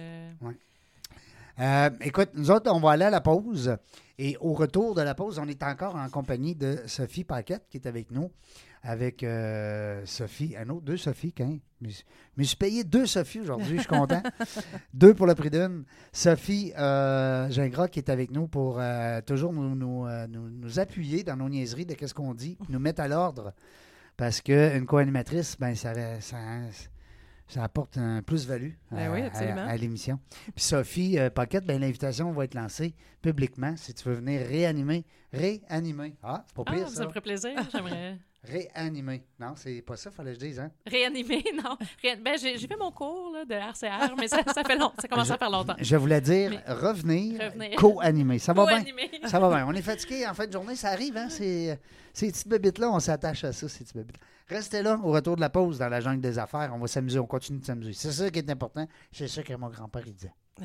Euh.
Écoute, nous autres, on va aller à la pause. Et au retour de la pause, on est encore en compagnie de Sophie Paquette qui est avec nous. avec euh, Sophie. Un autre, deux Sophie, quand suis- je suis payé deux Sophie aujourd'hui, je suis content. [laughs] deux pour le prix d'une. Sophie euh, Gingras qui est avec nous pour euh, toujours nous, nous, nous- nous appuyer dans nos niaiseries de qu'est-ce qu'on dit, nous mettre à l'ordre. Parce qu'une co-animatrice, ben, ça, ça, ça apporte un plus-value à,
Ben oui,
à-
absolument.
à l'émission. Puis Sophie euh, Paquette, ben, l'invitation va être lancée publiquement si tu veux venir réanimer. Réanimer. Ah, c'est pas
Ah,
pire
ça
ça.
me ferait plaisir. J'aimerais
Réanimer. Non, c'est pas ça, fallait que je dise, hein?
réanimer, [laughs] non. Ré- Ben, j'ai fait mon cours là, de RCR, mais ça, ça fait long. Ça commence à faire longtemps.
Je voulais dire
Mais-
revenir,
Revenir.
co-animer. Ça va bien? Ça va bien. On est fatigué en fin de journée, ça arrive, hein? Ces, ces petites bébites-là, on s'attache à ça, ces petites bébites. Restez là, au retour de la pause, dans la jungle des affaires. On va s'amuser, on continue de s'amuser. C'est ça qui est important. C'est ça que mon grand-père, disait. [laughs]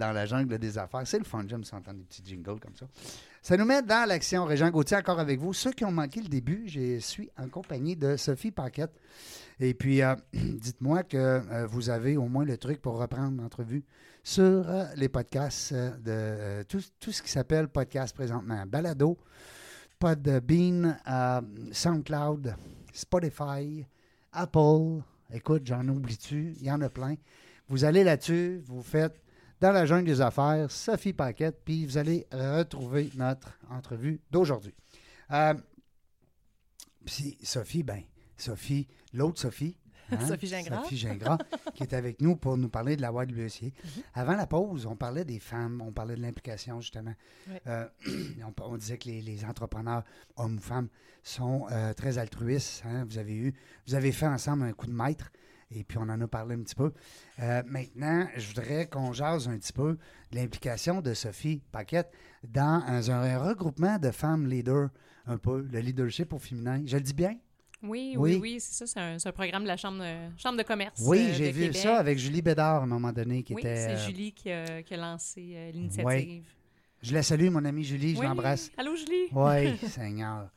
Dans la jungle des affaires. C'est le fun, j'aime ça entendre des petits jingles comme ça. Ça nous met dans l'action. Régent Gauthier, encore avec vous. Ceux qui ont manqué le début, je suis en compagnie de Sophie Paquette. Et puis, euh, [clears throat] dites-moi que euh, vous avez au moins le truc pour reprendre l'entrevue sur euh, les podcasts de tout, tout ce qui s'appelle podcast présentement. Balado, Podbean, SoundCloud, Spotify, Apple. Écoute, j'en oublie-tu? Il y en a plein. Vous allez là-dessus, vous faites dans la jungle des affaires, Sophie Paquette, puis vous allez retrouver notre entrevue d'aujourd'hui. Euh, puis Sophie, ben, Sophie, l'autre Sophie. hein, [laughs]
Sophie Gingras.
Sophie Gingras, qui est avec nous pour nous parler de la YWCA.
Mm-hmm.
Avant la pause, on parlait des femmes, on parlait de l'implication, justement. Euh, [clears throat] on, on disait que les, les entrepreneurs, hommes ou femmes, sont euh, très altruistes. hein? Vous avez eu, vous avez fait ensemble un coup de maître. Et puis, on en a parlé un petit peu. Euh, maintenant, je voudrais qu'on jase un petit peu de l'implication de Sophie Paquette dans un, un regroupement de femmes leaders, un peu, le leadership au féminin. Je le dis bien?
Oui,
Oui.
oui, oui, c'est ça. C'est un, programme de la Chambre de, chambre de commerce.
Oui,
euh,
j'ai vu
Québec.
ça avec Julie Bédard à un moment donné, qui
Oui, c'est
euh,
Julie qui a, qui a lancé l'initiative.
Je la salue, mon amie Julie, je
Oui.
l'embrasse.
Allô, Julie?
Oui, [laughs] Seigneur.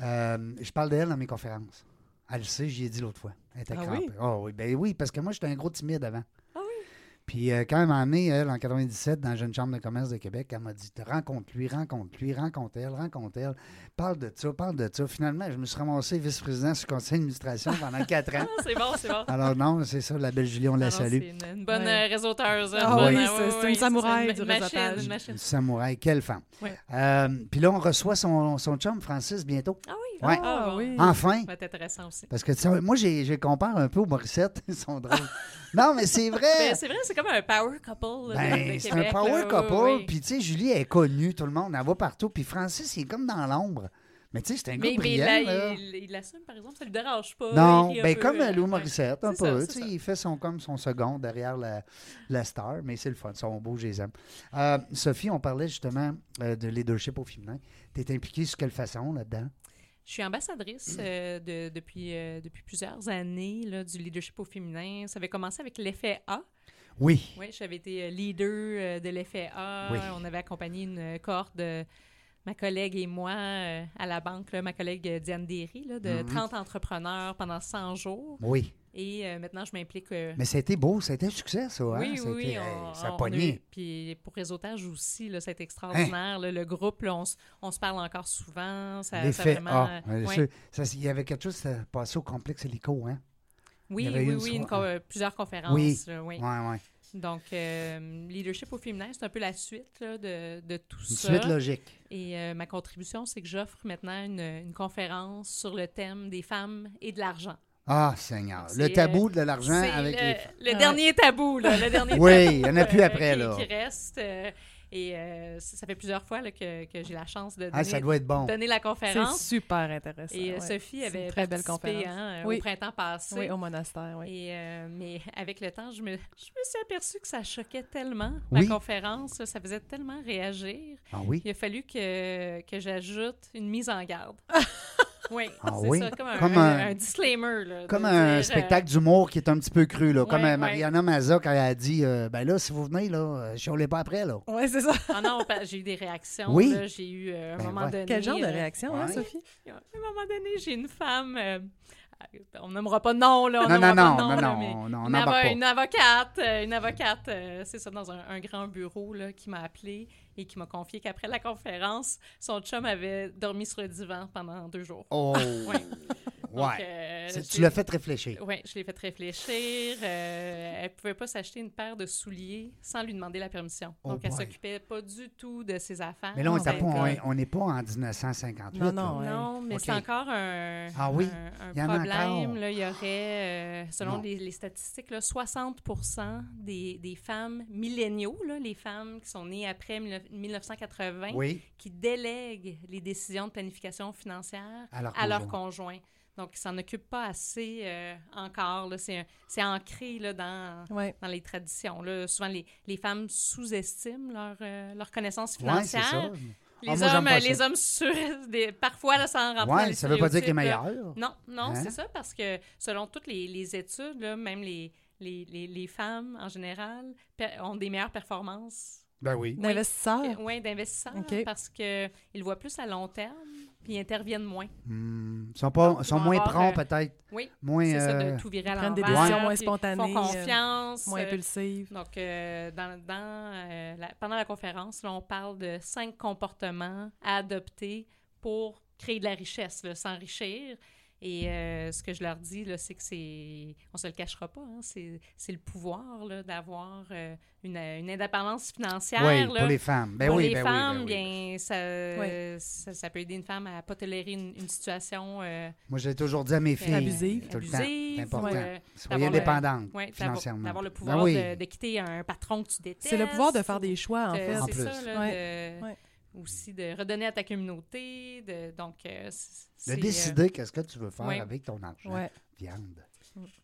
Euh, je parle d'elle dans mes conférences. Elle le sait, j'y ai dit l'autre fois. Elle était
Ah
crampée.
oui?
Ah oui, ben oui, parce que moi, j'étais un gros timide avant.
Ah oui?
Puis euh, quand elle m'a amené, elle, en 97, dans la Jeune Chambre de commerce de Québec, elle m'a dit rencontre-lui, rencontre-lui, rencontre-elle, rencontre-elle. Parle de ça, parle de ça. Finalement, je me suis ramassé vice-président sur le conseil d'administration pendant quatre ans. [laughs]
Ah, c'est bon, c'est bon.
Alors non, c'est ça, la belle Julie, on la
Ah non,
salue.
C'est une, une bonne
Ouais.
euh, réseauteuse.
Ah
bonne,
oui, c'est-
ouais,
c'est une
ouais,
samouraï
une
du réseautage.
une machine.
Une samouraï, quelle femme.
Ouais.
Euh, Puis là, on reçoit son, son chum, Francis, bientôt.
Ah oui?
Ouais.
Ah,
Ah
bon.
oui.
Enfin.
Ça va être intéressant aussi.
Parce que tu sais, moi, j'ai, je compare un peu aux Morissette. [laughs] Ils sont drôles. non, mais c'est vrai.
Ben, c'est vrai, c'est comme un power couple.
Ben, c'est un power
là,
couple.
oui.
Puis, tu sais, Julie est connue, tout le monde, elle va partout. Puis, Francis, il est comme dans l'ombre. Mais, tu sais, c'est un
Mais,
gars
mais là,
là.
il, il assume, par exemple, ça lui dérange pas.
Non, ben
peu,
comme
euh,
Lou. Morissette, un
C'est
peu.
ça,
tu
c'est
sais,
ça.
il fait son, comme son second derrière la, la star, mais c'est le fun. Ils sont beaux, je les aime. Euh, Sophie, on parlait justement euh, de leadership au féminin. Tu es impliquée sur quelle façon là-dedans?
Je suis ambassadrice euh, de- depuis, euh, depuis plusieurs années là, du leadership au féminin. Ça avait commencé avec l'effet A.
Oui.
Oui, j'avais été euh, leader de l'effet A.
Oui.
On avait accompagné une cohorte de ma collègue et moi à la banque, là, ma collègue Diane Derry, là, de
Mhm.
30 entrepreneurs pendant 100 jours.
Oui.
Et euh, maintenant, je m'implique. euh,
Mais ça a été beau, ça a été un succès, ça. hein?
oui,
Ça a
oui,
été, hey,
on-
ça a
on a
pogné.
eu- Puis pour réseautage aussi, là, c'est extraordinaire. là, le groupe, là, on, se parle encore souvent. Ça, ça
L'effet
vraiment,
A.
euh,
Euh,
ouais.
ça- ça- Il y avait quelque chose qui s'est passé au complexe hélico, hein?
Oui, oui,
une
oui,
soir-
une co- euh, plusieurs conférences.
Oui.
là, oui.
Ouais, ouais.
Donc, euh, leadership au féminin, c'est un peu la suite là, de, de tout
Une
ça.
suite logique.
Et euh, ma contribution, c'est que j'offre maintenant une, une conférence sur le thème des femmes et de l'argent.
Ah, Seigneur. Le
C'est,
tabou de l'argent
C'est
avec
le,
les...
le
Ouais.
dernier tabou, là, le dernier
Oui,
tabou,
il y en a plus
euh,
après,
qui,
là.
qui reste. euh, et euh, ça ça fait plusieurs fois là, que, que j'ai la chance de donner,
Ah, ça doit être bon.
donner la
C'est
conférence.
super intéressant.
Et
ouais.
Sophie
C'est
avait
une très belle
participé
conférence.
hein,
Oui.
au printemps passé.
Oui, au monastère, oui.
Et, euh, mais avec le temps, je me, je me suis aperçue que ça choquait tellement,
Oui.
ma conférence. Ça faisait tellement réagir.
Ah oui?
Il a fallu que, que j'ajoute une mise en garde. [laughs] oui,
Ah
c'est
oui?
ça, comme, un,
Comme
un-
un-
un disclaimer. là,
Comme
dire,
un
euh,
spectacle d'humour qui est un petit peu cru, là. Comme
Ouais,
euh,
ouais.
Mariana Maza quand elle a dit euh, Ben là, si vous venez, là, euh, chiolez pas après, là.
Oui, c'est ça.
Ah non, j'ai eu des réactions.
Oui.
là, J'ai eu euh, un
Ben
moment
ouais.
donné.
Quel genre de réaction, hein. Sophie?
À un moment donné, j'ai une femme. euh, on n'aimera pas de nom, là. On
Non,
nommera
non,
pas de
non,
nom,
non,
là,
non,
mais
on- on
une, avo-
pas.
une avocate, une avocate, euh, c'est ça, dans un, un grand bureau, là, qui m'a appelé et qui m'a confié qu'après la conférence, son chum avait dormi sur le divan pendant deux jours.
Oh,
Ouais. Donc,
ouais.
euh,
Tu l'as fait réfléchir.
Oui, je l'ai fait réfléchir. Euh, elle pouvait pas s'acheter une paire de souliers sans lui demander la permission.
Oh
Donc, elle
boy.
s'occupait pas du tout de ses affaires.
Mais là, on n'est
my
pas, en 1958.
Non, non.
Non, mais c'est encore un,
Ah oui?
un, un
Il y en a
problème.
encore?
Là, il y aurait, euh, selon les, les statistiques, là, 60 des, des femmes milléniaux, là, les femmes qui sont nées après 19- 1980,
Oui,
qui délèguent les décisions de planification financière
alors
à leur conjoint. Donc, ils s'en occupent pas assez euh, encore. là. C'est ancré là, dans, dans les traditions. Là. Souvent, les, les femmes sous-estiment leur, euh, leur connaissance financière. Les,
Ah, moi, j'aime
hommes, les hommes sur, des, parfois, là, sans
Oui,
les
ça ne veut pas dire qu'il est meilleur.
Non, non,
Hein?
c'est ça, parce que selon toutes les, les études, là, même les, les, les, les femmes, en général, ont des meilleures performances
Ben oui.
D'investisseurs?
oui, d'investisseurs parce qu'ils voient plus à long terme puis ils interviennent moins.
Hmm, Ils sont, pas,
Donc, ils
sont moins prompts,
euh,
peut-être.
Oui,
Moins.
c'est ça,
euh,
de tout virer à
prennent des décisions moins
puis
spontanées,
Font
euh,
confiance.
Moins
euh,
impulsives.
Donc, euh, dans, dans, euh, la- pendant la conférence, là, on parle de cinq comportements à adopter pour créer de la richesse, là, s'enrichir. Et euh, ce que je leur dis, là, c'est que c'est, on se le cachera pas, hein, c'est, c'est le pouvoir là, d'avoir euh, une, une indépendance financière.
oui,
là.
pour les femmes. Ben
Pour
oui,
les
ben oui, ben
femmes,
oui.
bien, ça,
Oui.
ça, ça peut aider une femme à pas tolérer une, une situation euh,
Moi, j'ai toujours dit à mes filles.
Abusive.
Tout le temps. C'est important.
euh,
Soyez
d'avoir le-
indépendante
ouais, d'avoir,
financièrement.
d'avoir le
Ben
pouvoir
oui.
de, de quitter un patron que tu détestes.
C'est le pouvoir de faire des choix, en
Euh,
fait.
En plus.
ça, là,
Ouais.
de-
Ouais.
Aussi de redonner à ta communauté. De, donc, euh, c-
De
c'est,
décider qu'est-ce que tu veux faire
oui.
avec ton argent.
Ouais.
Viande.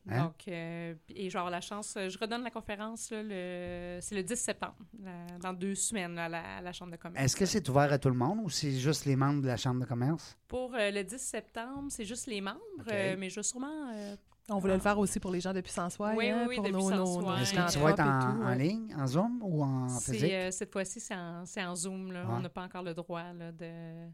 Hein?
Donc, euh, et je vais avoir la chance, je redonne la conférence, là, le, c'est le 10 septembre, dans deux semaines, là, à la, à la Chambre de commerce.
Est-ce que c'est ouvert à tout le monde ou c'est juste les membres de la Chambre de commerce?
Pour euh, le 10 septembre, c'est juste les membres, euh, mais je vais sûrement euh,
On voulait le faire aussi pour les gens depuis Sansoy,
Oui,
hein,
oui, oui,
pour
depuis
nos, nos.
Est-ce que tu vas être en,
tout,
en
ouais.
ligne, en Zoom ou en physique?
C'est, euh, cette fois-ci, c'est en, c'est en Zoom. Là.
Ouais.
On n'a pas encore le droit là, de.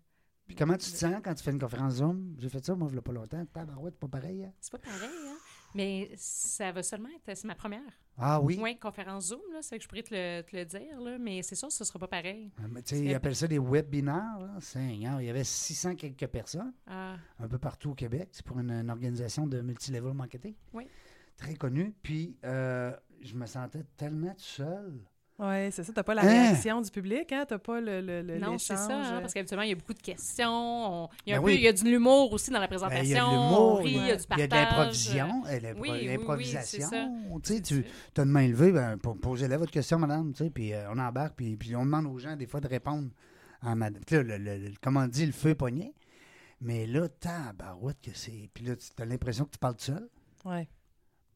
Puis comment tu te sens quand tu fais une conférence Zoom? J'ai fait ça, moi, il n'y a pas longtemps. Tabarouette, pas pareil. hein?
C'est pas pareil, hein? Mais ça va seulement être. C'est ma première.
Ah oui?
Oui, conférence Zoom, là, c'est que je pourrais te le, te le dire, là, mais c'est sûr que ce sera pas pareil.
Ah, mais Tu sais, ils appellent ça des webinaires. Là. Seigneur, il y avait 600 quelques personnes
Ah,
un peu partout au Québec. C'est pour une, une organisation de multilevel marketing.
Oui.
Très connue. Puis, euh, je me sentais tellement seul.
Oui, c'est ça. T'as pas la
Hein?
réaction du public, hein? T'as pas le, le, le-
non, c'est ça, hein,
l'échange.
parce qu'habituellement, il y a beaucoup de questions. on- il, y a un
Ben
peu,
oui.
il y a de l'humour aussi dans la
Ben,
présentation.
il y a de l'humour, il y
a du
il y a
partage.
de l'improvisation. euh,
oui, oui, oui,
L'improvisation.
c'est ça.
tu sais, tu as une main levée, ben, po- posez-la votre question, madame. tu Puis euh, on embarque, puis, puis on demande aux gens des fois de répondre à madame. Puis là, le, le- le- comme on dit, le feu pogné. Mais là, tabarouette que c'est. Puis là, tu as l'impression que tu parles tout seul.
Ouais.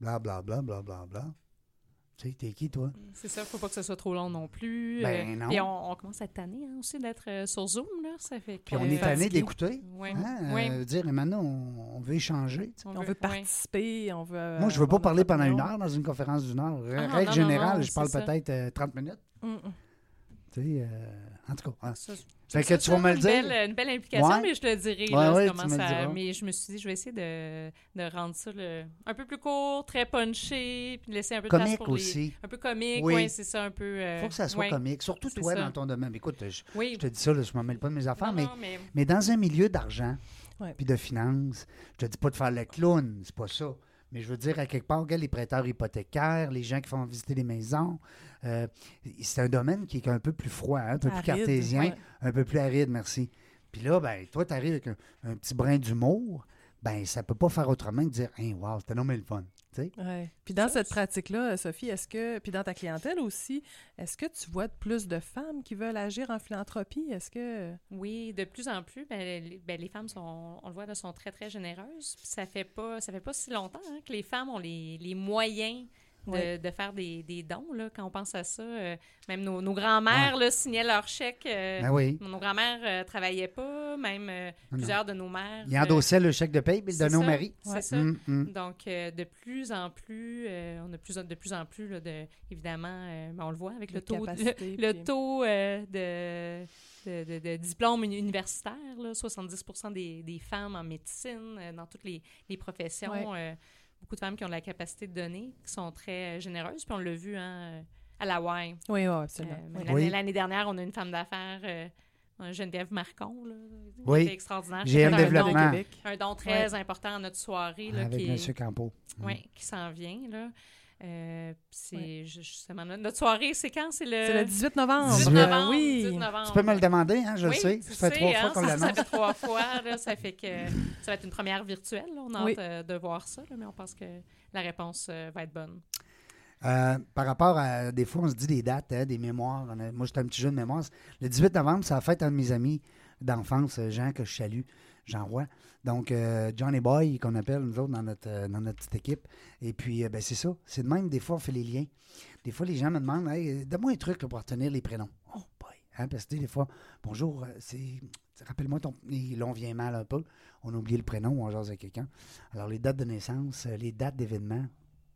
Bla, bla, bla, bla, bla, bla. Tu sais, t'es qui, toi?
C'est ça, faut pas que ce soit trop long non plus.
Ben,
Euh,
non.
Puis on, on commence à être tanné hein, aussi d'être euh, sur Zoom, là. Ça fait
Puis on est tanné d'écouter.
Ouais.
Hein?
Ouais.
Euh, dire, maintenant, on, on veut échanger.
On veut participer, on veut... euh,
Moi, je veux pas parler pendant une heure dans une conférence d'une heure.
Ah,
Règle
non,
générale,
non,
je parle peut-être euh, 30 minutes.
Mm, mm.
Tu sais, euh, en tout cas. hein.
Ça,
Fait que tu vas me le
une
dire.
Belle, une belle implication,
Ouais.
mais je te le dirai.
Ouais,
là,
ouais,
comment
tu me le
ça-
diras.
mais je me suis dit, je vais essayer de, de rendre ça le- un peu plus court, très punché, puis de laisser un peu de
Comique
pour les-
aussi.
Un peu comique,
Oui.
c'est ça, un peu... euh,
faut que ça soit
ouais.
comique. Surtout toi
ça.
dans ton domaine. Écoute, je,
Oui,
je te dis ça, là, je ne m'en mêle pas de mes affaires,
Non,
mais,
non, mais...
mais dans un milieu d'argent
Ouais.
puis de finances, je te dis pas de faire le clown, c'est pas ça. Mais je veux dire, à quelque part, regarde, les prêteurs hypothécaires, les gens qui font visiter les maisons, euh, c'est un domaine qui est un peu plus froid, hein, un peu plus cartésien,
ouais.
un peu plus aride, merci. Puis là, ben, toi, tu arrives avec un, un petit brin d'humour, ben, ça peut pas faire autrement que de dire, hey, wow, c'était nommé le fun. tu sais.
Ouais. Puis dans cette
c'est-
pratique-là, Sophie, est-ce que, puis dans ta clientèle aussi, est-ce que tu vois de plus de femmes qui veulent agir en philanthropie? Est-ce que...
Oui, de plus en plus, ben, les, ben, les femmes sont, on le voit, sont très, très généreuses. Puis ça fait pas, ça fait pas si longtemps hein, que les femmes ont les, les moyens de, de faire des, des dons, là, quand on pense à ça. euh, même nos, nos grands-mères signaient leurs chèques. euh,
Ben oui.
Nos grands-mères euh, travaillaient pas, même
Non.
plusieurs de nos mères.
Il
euh,
endossaient le chèque de paye, puis il le
c'est
donnait au
ça,
mari.
C'est
Ouais.
ça.
Hum, hum.
Donc, de plus en plus, on a plus, de plus en plus, là, de, évidemment, ben, on le voit avec le
De
taux, le,
capacité, [laughs]
le
puis-
taux de, de, de- de diplôme uni- universitaire, là, 70 des, des femmes en médecine, euh, dans toutes les, les professions.
Ouais.
euh, beaucoup de femmes qui ont la capacité de donner, qui sont très euh, généreuses. Puis on l'a vu hein, à la Y.
Oui, oui, absolument.
Euh,
Oui.
l'année, dernière, on a une femme d'affaires, euh, Geneviève Marcon, là,
Oui.
qui était extraordinaire. qui
GM
a fait un
Développement.
don-
Québec.
Un don très important à notre soirée. Là,
Avec
qui,
M. Campo.
oui, qui s'en vient, là. Euh, c'est
Ouais.
ju- justement notre notre soirée, c'est quand? C'est le,
le 18 novembre.
18
18
Euh,
novembre.
oui.
18 novembre.
Tu peux me le demander, hein, je
oui,
le sais. Ça fait trois
sais,
fois
hein,
qu'on
ça,
l'annonce.
Ça fait trois fois, là, ça fait que ça va être une première virtuelle. là. On a
Oui.
hâte euh, de voir ça, là, mais on pense que la réponse euh, va être bonne.
Euh, par rapport à des fois, on se dit des dates, hein, des mémoires. On a- moi, j'étais un petit jeu de mémoire. Le 18 novembre, c'est la fête un de mes amis d'enfance, Jean, que je salue, Jean Roy. Donc, euh, Johnny Boy, qu'on appelle nous autres dans notre, euh, dans notre petite équipe. Et puis, euh, ben, c'est ça. C'est de même, des fois, on fait les liens. Des fois, les gens me demandent hey, euh, donne-moi un truc pour retenir les prénoms. Oh, boy. Hein, parce que des fois, bonjour, c'est. Rappelle-moi ton. Là, on vient mal un peu. On a oublié le prénom on jase avec quelqu'un. Alors, les dates de naissance, les dates d'événements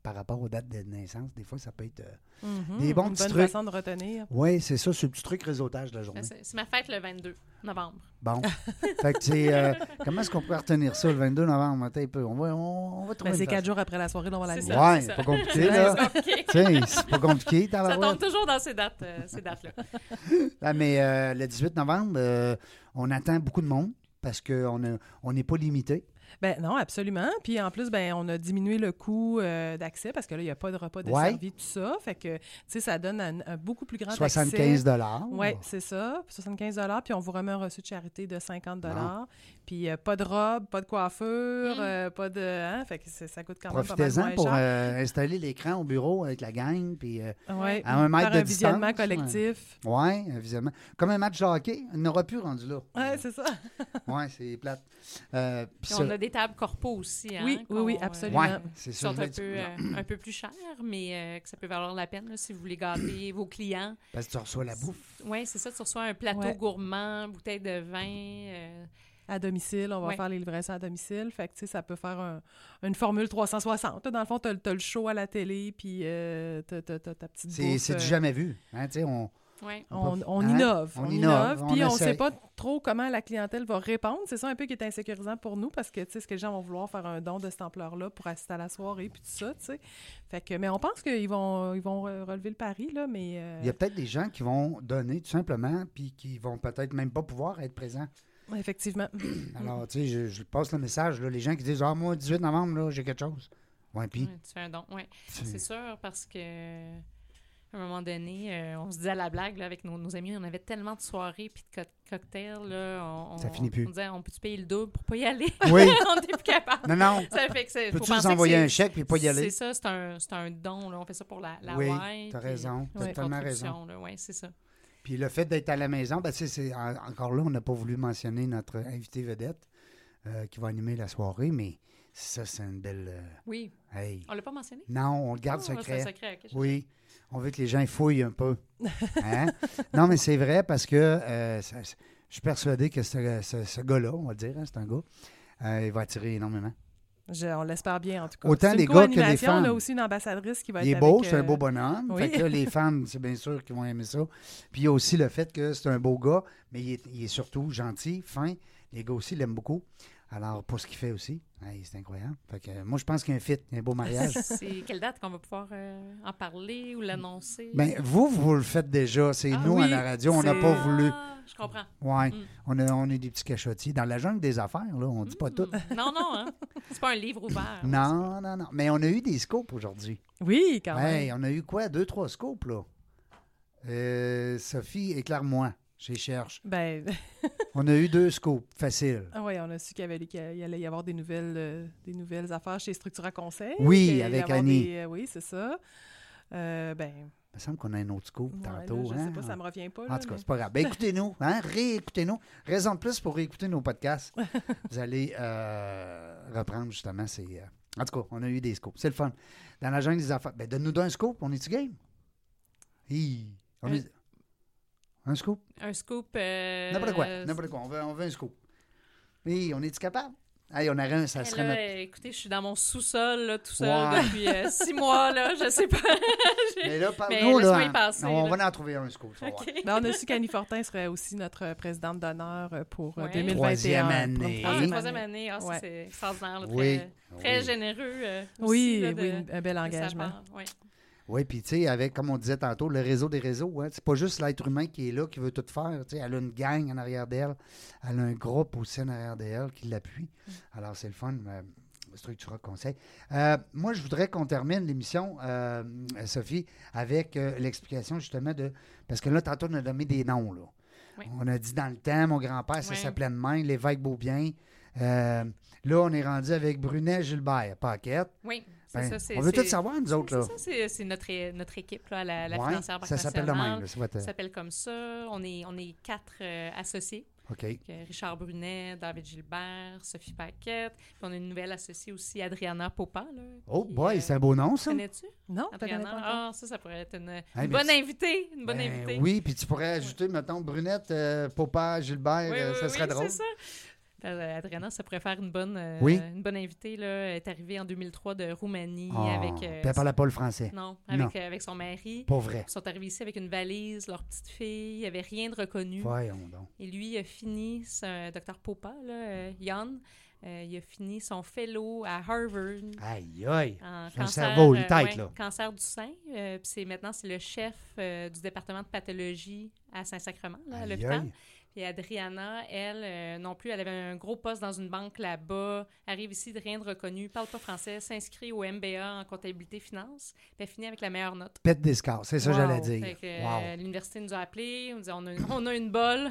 par rapport aux dates de naissance, des fois, ça peut être. euh,
Mhm.
Des bons
Une
petits
bonne
trucs.
façon de retenir.
Oui, c'est ça, c'est le petit truc réseautage de la journée.
C'est ma fête le 22 novembre.
Bon. [laughs] fait que c'est. euh, comment est-ce qu'on peut retenir ça le 22 novembre? Attends un peu. On va, on, on va trouver
Ben, c'est quatre jours après la soirée on va la.
Ouais,
c'est
pas compliqué, là.
c'est
pas compliqué,
Ça tombe toujours dans ces dates, euh, ces dates-là. [laughs]
Ah, mais euh, le 18 novembre, euh, on attend beaucoup de monde parce qu'on n'est on n'est pas limité.
Ben non, absolument. Puis en plus, ben on a diminué le coût euh, d'accès parce que là, il n'y a pas de repas de
Ouais.
servi, tout ça. Fait que, tu sais, ça donne un, un beaucoup plus grand
75 dollars.
Oui, c'est ça. Puis 75 Puis on vous remet un reçu de charité de 50 Puis euh, pas de robe, pas de coiffure,
Mm.
euh, pas de... Hein? Fait que ça coûte quand même pas mal
Profitez-en
moins
pour
cher.
euh, installer l'écran au bureau avec la gang. Puis, euh,
Ouais,
à un mètre de
un visionnement
distance,
collectif.
ouais, évidemment. Comme un match de hockey, il n'aura plus rendu là.
Ouais, c'est ça. [laughs]
ouais, c'est plate. Euh, puis ça-
on a des tables corpo aussi. Hein,
Oui, oui, oui, absolument.
ouais, c'est
qui
ça.
sont un peu, euh, un peu plus chères, mais euh, que ça peut valoir la peine là, si vous voulez gâter [clears throat] vos clients.
Parce que tu reçois la bouffe.
Oui, c'est ça. Tu reçois un plateau
Ouais.
gourmand, bouteille de vin.
À domicile, on va
Ouais.
faire les livraisons à domicile. Fait que, tu sais, ça peut faire un- une formule 360. Dans le fond, tu as, le show à la télé, puis euh, tu as, ta petite
C'est du
euh,
jamais vu. Hein, tu sais, on,
ouais.
On, on
hein?
innove.
On
On,
innove,
innove.
on
Puis on ne sait pas trop comment la clientèle va répondre. C'est ça un peu qui est insécurisant pour nous parce que, tu sais, est-ce que les gens vont vouloir faire un don de cette ampleur-là pour assister à la soirée, puis tout ça, tu sais. Fait que, mais on pense qu'ils vont, ils vont re- relever le pari, là, mais... euh,
Il y a peut-être des gens qui vont donner tout simplement, puis qui vont peut-être même pas pouvoir être présents.
Effectivement. [clears throat] [clears throat]
Alors, tu sais, je, je passe le message, là, les gens qui disent Ah, moi, 18 novembre, là, j'ai quelque chose. Ouais, puis.
Ouais, tu fais un don. Ouais.
tu-
C'est sûr, parce que à un moment donné, euh, on se disait à la blague là, avec nos, nos amis, on avait tellement de soirées puis de co- cocktails. Là, on,
Ça
on-
finit plus.
On disait, on peut-tu payer le double pour pas y aller? [laughs]
Oui. [laughs]
on n'est plus capable.
Non, non.
Ça fait que c'est. faut
Peux-tu nous envoyer un chèque puis pas y aller?
C'est ça, c'est un, c'est un don. Là. On fait ça pour la, la
oui, t'as
puis
raison. T'as
Ouais.
totalement raison.
ouais, c'est ça.
Puis le fait d'être à la maison, ben, c'est en- encore là, on n'a pas voulu mentionner notre invité vedette euh, qui va animer la soirée, mais ça, c'est une belle. euh,
Oui.
hey.
On l'a pas mentionné?
Non, on le garde
Ah,
secret. Oui, on veut que les gens fouillent un peu. [laughs] Hein? non, mais c'est vrai parce que euh, ça- je suis persuadé que ce, ce- ce gars-là, on va dire, hein, c'est un gars, il va attirer énormément.
Je- on l'espère bien, en tout cas.
Autant
une
gars que des
co-animation. On a
femmes.
aussi une ambassadrice qui va
Il est
être
beau,
avec,
c'est un
euh,
beau bonhomme.
oui.
Fait que là, les [laughs] femmes, c'est bien sûr qu'ils vont aimer ça. Puis il y a aussi le fait que c'est un beau gars, mais il est, il est surtout gentil, fin. Les gars aussi l'aiment beaucoup. Alors, pour ce qu'il fait aussi, hey, c'est incroyable. Fait que, euh, moi, je pense qu'il y a un fit, un beau mariage. [laughs]
C'est quelle date qu'on va pouvoir euh, en parler ou l'annoncer?
ben, vous, vous le faites déjà. C'est
Ah
nous, à
oui,
la radio, on n'a pas voulu.
Ah, je comprends.
Ouais.
Mm.
On, a, on est des petits cachotiers. Dans la jungle des affaires, là, on dit pas tout.
Mm. [laughs] Non, non, hein? C'est pas un livre ouvert.
Non, non, non. Mais on a eu des scopes aujourd'hui.
Oui, quand
Hey,
même.
on a eu quoi? Deux, trois scopes, là. Euh, Sophie, éclaire-moi. Je les cherche.
Ben, [laughs]
On a eu deux scopes. Facile.
ah ouais, on a su qu'il y, y allait y avoir des nouvelles, euh, des nouvelles affaires chez Structura Conseil.
Oui, avec Annie.
des- euh, oui, c'est ça. Euh, ben,
Il me semble qu'on a un autre scoop
ouais, là,
tantôt.
je
hein?
sais pas, ça me revient pas.
En tout cas,
mais-
c'est pas grave. Ben, écoutez-nous, hein? réécoutez-nous. Raison de plus pour réécouter nos podcasts. [laughs] Vous allez reprendre justement ces. En tout cas, on a eu des scopes. C'est le fun. Dans la jungle des affaires. Ben, donne-nous un scoop. On est-tu game? Hi. On est... Un scoop?
Un scoop. euh,
N'importe quoi. N'importe quoi. On veut, on veut un scoop. Oui, on est-tu capable? Hey, on aurait un, ça serait
là,
notre.
Écoutez, je suis dans mon sous-sol, là, tout seul, depuis euh, six mois, là, je sais pas. [laughs]
Mais là,
Mais
parle-nous,
laisse-moi
là.
y passer,
on
là.
va en trouver un scoop.
Ben, on a su qu'Annie Fortin serait aussi notre présidente d'honneur euh, pour
Ouais.
2021.
Troisième
pour
année.
Ah,
troisième
la troisième
année.
Ah, ça,
Ouais.
c'est extraordinaire. là,
Oui.
Très, généreux. euh, aussi,
Oui,
là, de-
oui, un bel engagement.
oui.
Oui, puis tu sais, avec, comme on disait tantôt, le réseau des réseaux, hein, c'est pas juste l'être humain qui est là, qui veut tout faire. Elle a une gang en arrière d'elle, elle a un groupe aussi en arrière d'elle qui l'appuie.
Mm.
Alors, c'est le fun. euh, Structura Conseil. Euh, moi, je voudrais qu'on termine l'émission, euh, Sophie, avec euh, l'explication justement de. Parce que là, tantôt, on a donné des noms. Là.
Oui.
On a dit dans le temps, mon grand-père, ça s'appelait de main, l'évêque Beaubien. Euh, là, on est rendu avec Brunet Gilbert, Paquette.
Oui,
Ben,
ça.
on veut tout savoir, nous autres. Là.
C'est ça, c'est- c'est notre, équipe, là, la, la
Ouais,
financière
ça s'appelle de même.
Ça s'appelle comme ça. On est, on est quatre euh, associés.
OK.
Donc, euh, Richard Brunet, David Gilbert, Sophie Paquette. Puis on a une nouvelle associée aussi, Adriana Popa. Là,
Oh
qui,
boy,
euh,
c'est un beau nom, ça.
Connais-tu?
Non,
Adriana? Ah, ça, ça pourrait être une, bonne
tu-
invitée. Une bonne
Ben
invitée.
Oui, puis tu pourrais ajouter, mettons, Brunette, euh, Popa, Gilbert,
Oui,
euh,
oui,
ça
oui,
serait drôle.
c'est ça. Euh, Adriana, ça pourrait faire une bonne, euh,
Oui.
une bonne invitée. Là. Elle est arrivée en 2003 de Roumanie
Ah,
avec, euh,
elle pas le français.
non, avec, euh, avec son mari.
Pas vrai.
Ils sont arrivés ici avec une valise, leur petite fille. Il n'y avait rien de reconnu.
Voyons donc.
Et lui, il a fini, c'est docteur Popa, là, euh, il a fini son fellow à Harvard.
Aïe, aïe.
En
C'est un
cancer,
cerveau, une tête,
ouais,
là.
Cancer du sein. Puis c'est maintenant c'est le chef du département de pathologie à Saint-Sacrement, à l'hôpital. Puis Adriana, elle, euh, non plus, elle avait un gros poste dans une banque là-bas, arrive ici de rien de reconnu, parle pas français, s'inscrit au MBA en comptabilité finance, puis elle finit avec la meilleure note.
Pète des scores, c'est ça que j'allais dire.
Euh,
Wow.
L'université nous a appelés, on dit on a, on a une bolle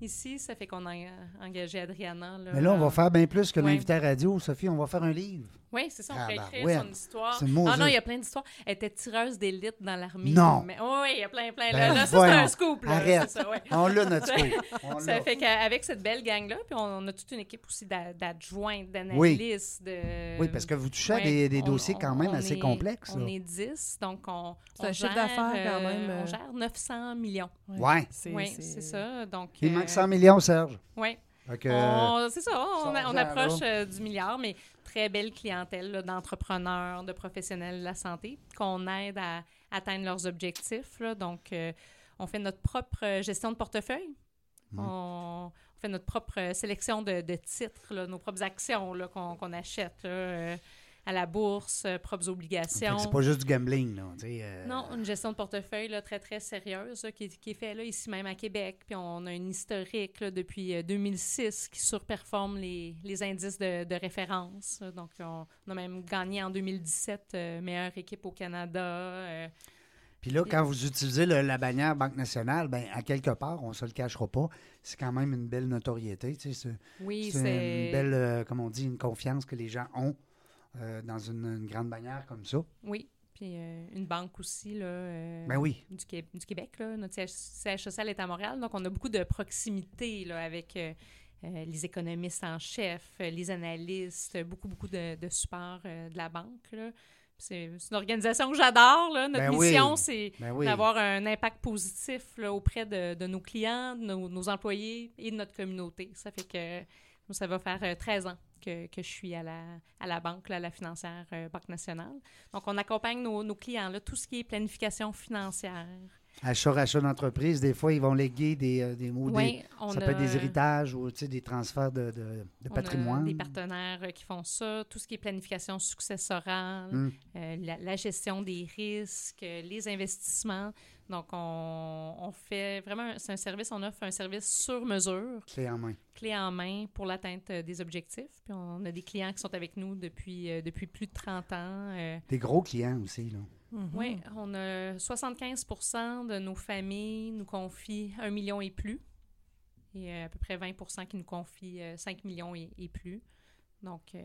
ici, ça fait qu'on a euh, engagé Adriana. Là,
Mais là, on va faire bien plus que
Ouais.
l'invité à radio, Sophie. On va faire un livre.
Oui, c'est ça, on
Ah,
pourrait
ben,
écrire
ouais.
son histoire. Ah non, il y a plein d'histoires. Elle était tireuse d'élite dans l'armée.
Non.
Mais, oh, oui, il y a plein, plein.
Ben,
là, là, ça, c'est un scoop. Là,
Arrête.
c'est ça, ouais.
On l'a, notre scoop. [laughs] On
Ça
l'a.
fait qu'avec cette belle gang-là, puis on a toute une équipe aussi d'a- d'adjointes, d'analystes. De...
Oui, parce que vous touchez à
Ouais,
des, des
on-
dossiers quand même assez
est-
complexes.
On
là.
est 10, donc on,
C'est
on
un chiffre
gère,
d'affaires quand
euh,
même, euh.
On gère 900 millions.
Ouais.
C'est,
Oui, c'est ça. Donc,
Il
euh,
manque 100 millions, Serge.
Oui, c'est ça, on, approche euh, du milliard, mais très belle clientèle d'entrepreneurs, de professionnels de la santé qu'on aide à atteindre leurs objectifs. là. Donc, euh, on fait notre propre euh, gestion de portefeuille.
Mhm.
On, on fait notre propre euh, sélection de, de titres, là, nos propres actions qu'on, achète là, à la bourse, euh, propres obligations.
c'est pas juste du gambling. Là, euh,
Non, une gestion de portefeuille là, très, très sérieuse là, qui, est- qui est faite ici même à Québec. Puis on a une historique là, depuis euh, 2006 qui surperforme les, les indices de, de référence. Donc, on, on a même gagné en 2017 euh, meilleure équipe au Canada. euh,
Puis là, quand vous utilisez le- la bannière Banque nationale, ben, à quelque part, on se le cachera pas, c'est quand même une belle notoriété. tu sais, C'est
oui,
c'est
c'est.
une belle, euh, comme on dit, une confiance que les gens ont euh, dans une, une grande bannière comme ça.
Oui. Puis euh, une banque aussi, là. euh,
Ben oui.
du, Qué- du Québec. Là. Notre siège, siège social est à Montréal, donc on a beaucoup de proximité là, avec les économistes en chef, les analystes, beaucoup, beaucoup de, de support de la banque. là. C'est une organisation que j'adore. Notre
Ben oui.
mission, c'est
Ben oui.
d'avoir un impact positif là, auprès de, de nos clients, de nos, nos employés et de notre communauté. Ça fait que ça va faire euh, 13 ans que, je suis à la, à la banque, là, à la financière euh, Banque nationale. Donc, on accompagne nos, nos clients, là, tout ce qui est planification financière,
Achat, rachat d'entreprise, des fois, ils vont léguer des, euh, des mots. des-
Oui, on
ça
a,
peut être des héritages ou tu sais, des transferts de, de- de
on a
patrimoine.
des partenaires euh, qui font ça, tout ce qui est planification successorale,
Hum.
euh, la, la gestion des risques, les investissements. Donc, on, on fait vraiment, c'est un service, on offre un service sur mesure,
Clé en main.
clé en main pour l'atteinte des objectifs. Puis on a des clients qui sont avec nous depuis, depuis plus de 30 ans. euh,
Des gros clients aussi. Là.
Mhm.
Oui, on a 75% de nos familles nous confient 1 million et plus. Et euh, à peu près 20% qui nous confient euh, 5 millions et, et plus. Donc, euh,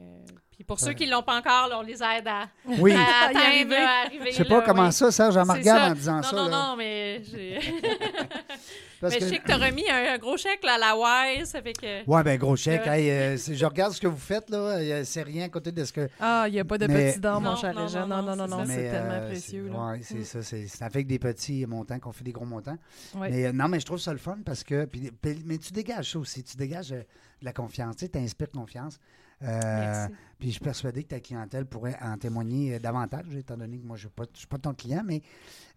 puis pour ceux
Ouais.
qui ne l'ont pas encore, là, on les aide à,
Oui.
à atteindre,
arriver.
à arriver.
Je sais pas
là,
comment
oui.
ça, Serge, elle me regarde en disant
Non,
ça.
non,
là.
non, mais j'ai... [laughs]
Parce
mais
que-
je sais que tu as remis un, un gros chèque là, à la Wise, que...
Ouais, ben gros chèque.
Euh,
Hey, euh, je regarde ce que vous faites, là. euh, C'est rien à côté de ce que.
Ah, il n'y a pas de
Mais-
petits dents, mon
Non,
cher
non,
Régent.
non,
Non, non, non,
non,
non,
c'est
tellement
euh,
précieux.
c'est- ouais, c'est
Mm.
ça. C'est avec des petits montants qu'on fait des gros montants.
Ouais.
Mais euh, non, mais je trouve ça le fun parce que. mais tu dégages ça aussi. Tu dégages euh, de la confiance. Tu inspires confiance. Euh, puis je suis persuadé que ta clientèle pourrait en témoigner euh, davantage, étant donné que moi, je ne suis pas ton client, mais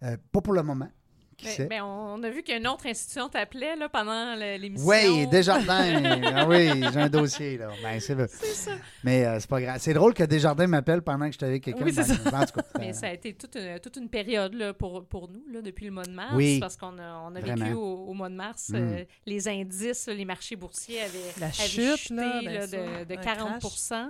euh, pas pour le moment. Qui
Ben- ben, on a vu qu'une autre institution t'appelait là, pendant l'émission.
Oui, Desjardins. ah oui, j'ai un dossier, là. Ben, c'est
ça.
Mais euh, c'est pas grave. C'est drôle que Desjardins m'appelle pendant que je suis avec quelqu'un.
Oui, c'est
Ben, En tout cas,
Mais ça a été toute une, toute une période là, pour, pour nous, là, depuis le mois de mars,
Oui.
parce qu'on a, on a vécu au, au mois de mars,
Mm.
euh, les indices, les marchés boursiers avaient,
La
avaient
chute,
chuté,
là, bien
là,
sûr,
de, de
un
40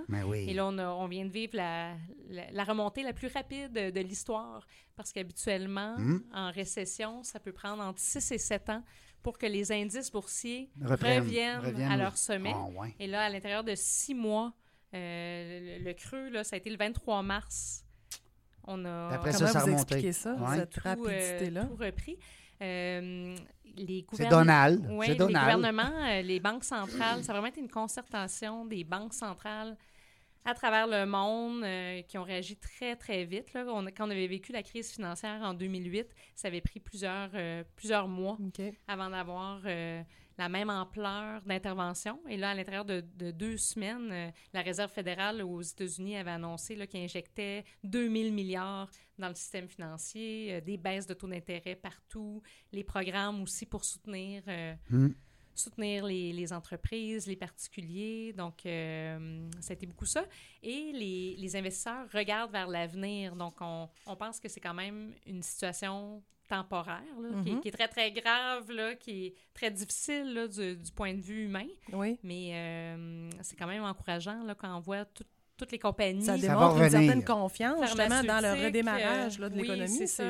ben oui.
Et là, on, a- on vient de vivre la, la, la remontée la plus rapide de, de l'histoire, parce qu'habituellement,
Mm.
en récession, ça peut prendre entre 6 et 7 ans pour que les indices boursiers reviennent,
reviennent
à leur sommet.
Ah, ouais.
Et là, à l'intérieur de six mois, euh, le, le creux, là, ça a été le 23 mars. On a
Après ça,
Comment
ça
vous expliquez ça,
Ouais.
cette
tout, euh,
rapidité-là?
tout repris. Euh, les
C'est
gouvernements-
Donald.
les
Donald.
gouvernements, euh, les banques centrales, ça a vraiment été une concertation des banques centrales à travers le monde euh, qui ont réagi très, très vite. Là. On quand on avait vécu la crise financière en 2008, ça avait pris plusieurs, euh, plusieurs mois avant d'avoir euh, la même ampleur d'intervention. Et là, à l'intérieur de, de deux semaines, euh, la Réserve fédérale aux États-Unis avait annoncé qu'il injectait 2000 milliards dans le système financier, euh, des baisses de taux d'intérêt partout, les programmes aussi pour soutenir, euh,
Hmm.
Soutenir les, les entreprises, les particuliers. Donc, euh, ça a été beaucoup ça. Et les, les investisseurs regardent vers l'avenir. Donc, on, on pense que c'est quand même une situation temporaire, là, qui, est-
Mhm.
qui est très, très grave, là, qui est très difficile là, du, du point de vue humain.
Oui.
Mais euh, c'est quand même encourageant là, quand on voit tout- toutes les compagnies.
Ça démontre une certaine confiance, justement, dans le redémarrage là, de
oui,
l'économie.
c'est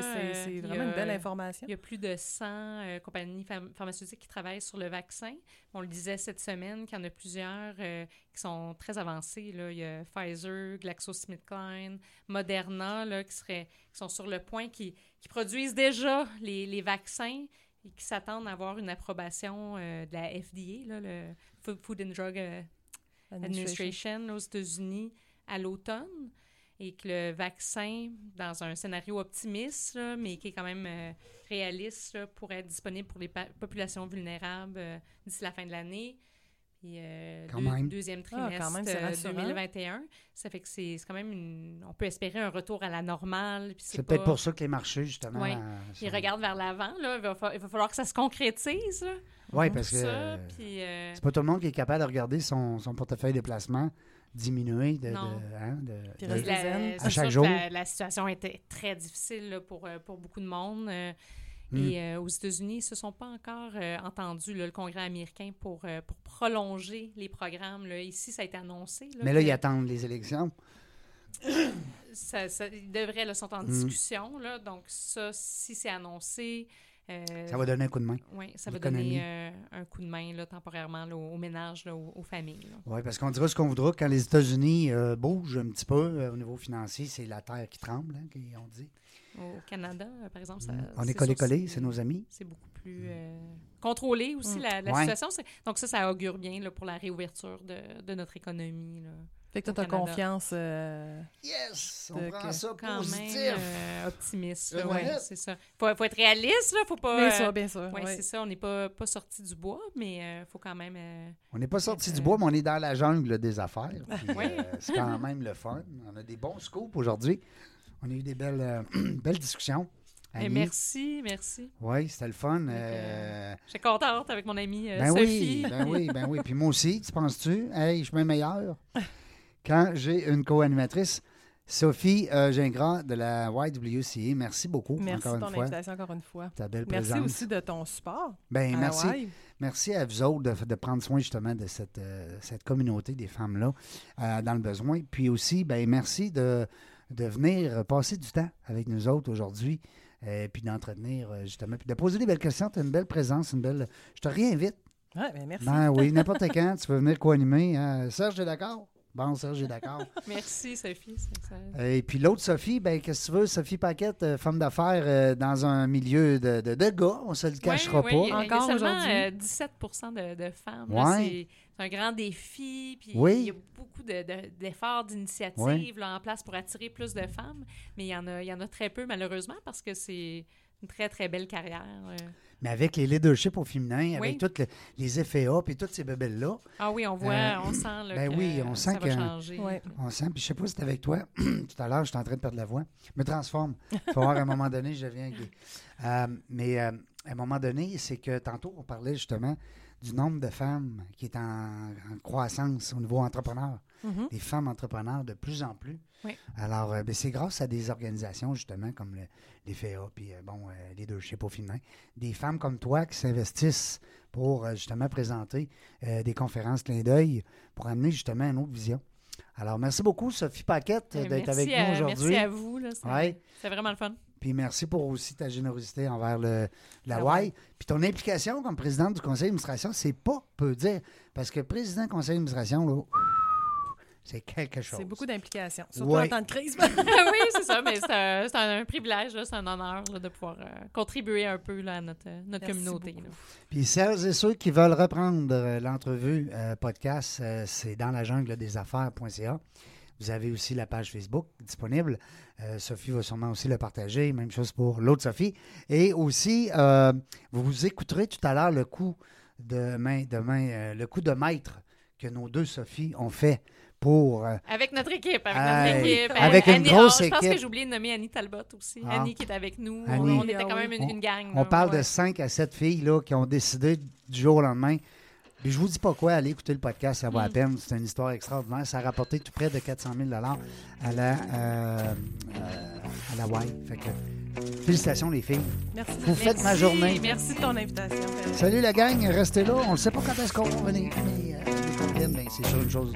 vraiment
a-
une belle information.
Il y a plus de 100 euh, compagnies pharm- pharmaceutiques qui travaillent sur le vaccin. On le disait cette semaine qu'il y en a plusieurs euh, qui sont très avancées. Là. Il y a Pfizer, GlaxoSmithKline, Moderna là, qui, seraient, qui sont sur le point, qui, qui produisent déjà les, les vaccins et qui s'attendent à avoir une approbation euh, de la FDA, là, le Food Food and Drug Administration aux États-Unis à l'automne et que le vaccin, dans un scénario optimiste, là, mais qui est quand même euh, réaliste, là, pourrait être disponible pour les populations vulnérables euh, d'ici la fin de l'année. Puis, euh,
Quand
deux-
même.
deuxième
Ah,
trimestre
quand même, c'est
euh,
rassurant.
2021. Ça fait que c'est c'est quand même une... On peut espérer un retour à la normale. puis
C'est
pas-
peut-être pour ça que les marchés, justement.
Ouais.
euh,
Ils regardent vers l'avant. là. Il va, fa- il va falloir que ça se concrétise. là,
Oui, parce que euh, c'est pas tout le monde qui est capable de regarder son, son portefeuille de placement diminuer de, de, hein, de- de-
La-
À chaque jour.
La, la situation était très difficile là, pour, euh, pour beaucoup de monde. euh,
Mm.
Et euh, aux États-Unis, ils ne se sont pas encore euh, entendus, là, le Congrès américain, pour, euh, pour prolonger les programmes. là. Ici, ça a été annoncé. là,
Mais là,
que
ils attendent les élections.
ça, ça- ils devraient, là, sont en
Mm.
discussion. Là, donc, ça, si c'est annoncé, euh,
Ça va donner un coup de main.
ouais, ça va donner euh, un coup de main là, temporairement là, aux, aux ménages, là, aux, aux familles.
Oui, parce qu'on dira ce qu'on voudra. Quand les États-Unis euh, bougent un petit peu au niveau financier, c'est la terre qui tremble, hein, ont dit.
Au Canada, par exemple, ça,
Mm. On est
sûr,
c'est nos amis.
c'est beaucoup plus contrôlé aussi,
Mm.
la, la
Ouais.
situation. Donc ça, ça augure bien là, pour la réouverture de, de notre économie.
Fait que toi, t'as
Canada.
confiance. euh,
Yes! On prend
que-
ça
Quand
positif!
même euh, optimiste. là, ouais, c'est ça. Faut, faut être réaliste, là. Faut pas...
Bien
euh,
sûr, bien sûr.
ouais,
ouais.
c'est ça. On n'est pas, pas sorti du bois, mais il faut quand même... euh,
On n'est pas sorti
Euh,
du bois, mais on est dans la jungle des affaires. [laughs]
Ouais.
euh, c'est quand même le fun. On a des bons scoops aujourd'hui. On a eu des belles, euh, [clears throat] belles discussions.
Eh,
Annie.
merci, merci.
Oui, c'était le fun. Euh,
J'étais contente avec mon amie euh,
Ben
Sophie.
oui, ben oui, ben oui. Puis moi aussi, tu penses-tu? Hey, je suis bien meilleur. [laughs] Quand j'ai une co-animatrice, Sophie euh, Gingras de la YWCA, merci beaucoup
Merci de ton
fois.
invitation encore une fois.
Ta belle
Merci
présence.
aussi de ton support.
Ben,
à
merci. Merci à vous autres de, de prendre soin justement de cette, euh, cette communauté des femmes-là euh, dans le besoin. Puis aussi, ben, merci de, de venir passer du temps avec nous autres aujourd'hui. euh, puis d'entretenir justement, puis de poser des belles questions. Tu as une belle présence, une belle. Je te réinvite.
Ouais, ben merci.
Ben oui, [laughs] n'importe quand, tu peux venir co-animer. hein. Serge, t'es d'accord? Bon, Serge est d'accord. [laughs]
Merci, Sophie. c'est- ça-
Et puis l'autre Sophie, ben qu'est-ce que tu veux? Sophie Paquette, euh, femme d'affaires euh, dans un milieu de, de, de gars, on se le cachera
Oui,
pas.
oui, il y a-
Encore aujourd'hui?
euh, 17 de, de femmes.
Ouais.
C'est un grand défi. Puis
Oui.
il y a beaucoup de- de- d'efforts, d'initiatives en place pour attirer plus de femmes. Mais il y en a, il y en a très peu, malheureusement, parce que c'est une très, très belle carrière. euh.
Mais avec les leaderships au féminin, avec
Oui.
tous les FAA puis toutes ces bébelles-là,
Ah oui, on voit,
Euh,
on sent là,
ben
que
oui, on sent
ça va
que-
changer.
Ouais.
on sent. Puis je sais pas si c'est avec toi. [clears throat] Tout à l'heure, j'étais en train de perdre la voix. Je me transforme. Il faut voir à un moment donné, je deviens gay. Euh, mais euh, à un moment donné, c'est que tantôt, on parlait justement du nombre de femmes qui est en, en croissance au niveau entrepreneur.
Mhm.
des femmes entrepreneurs de plus en plus.
Oui.
Alors, euh, ben, c'est grâce à des organisations, justement, comme le- les FEA, puis, euh, bon, euh, Leadership au féminin, des femmes comme toi qui s'investissent pour, justement, présenter des conférences clin d'œil pour amener, justement, une autre vision. Alors, merci beaucoup, Sophie Paquette,
Euh,
d'être avec
à-
nous aujourd'hui.
Merci à vous. là, C'est
Ouais.
vraiment le fun.
Puis merci pour aussi ta générosité envers le, la
La
Y. Puis ton implication comme présidente du conseil d'administration, c'est pas peu dire. Parce que président du conseil d'administration, là, c'est quelque chose.
C'est beaucoup d'implications, surtout
Ouais.
en temps de crise. [laughs] [laughs]
oui, c'est ça, mais c'est un, privilège, c'est un honneur là, de pouvoir euh, contribuer un peu là, à notre, euh, notre
Merci
communauté.
Puis celles et ceux qui veulent reprendre euh, l'entrevue euh, podcast, euh, c'est dans la jungle des affaires.ca. Vous avez aussi la page Facebook disponible. Euh, Sophie va sûrement aussi le partager. Même chose pour l'autre Sophie. Et aussi, euh, vous vous écouterez tout à l'heure le coup de main, de main, euh, le coup de maître que nos deux Sophie ont fait pour. euh,
Avec notre équipe, avec notre équipe.
avec une
Annie-
grosse
oh, Je pense
équipe.
que j'ai oublié de nommer Annie Talbot aussi.
Ah.
Annie qui est avec nous. On-
Annie.
On, était quand même une, une gang.
On
là.
parle de
Ouais.
5 à 7 filles là, qui ont décidé du jour au lendemain. Mais je vous dis pas quoi, allez écouter le podcast, ça vaut la
Mm.
peine. C'est une histoire extraordinaire. Ça a rapporté tout près de 400 000 à la, euh, euh, à la Y. Fait que, félicitations les filles.
Merci.
Vous faites ma journée.
Merci de ton invitation.
Salut la gang, restez là. On ne sait pas quand est-ce qu'on va venir, mais euh, les ben, c'est sur une chose.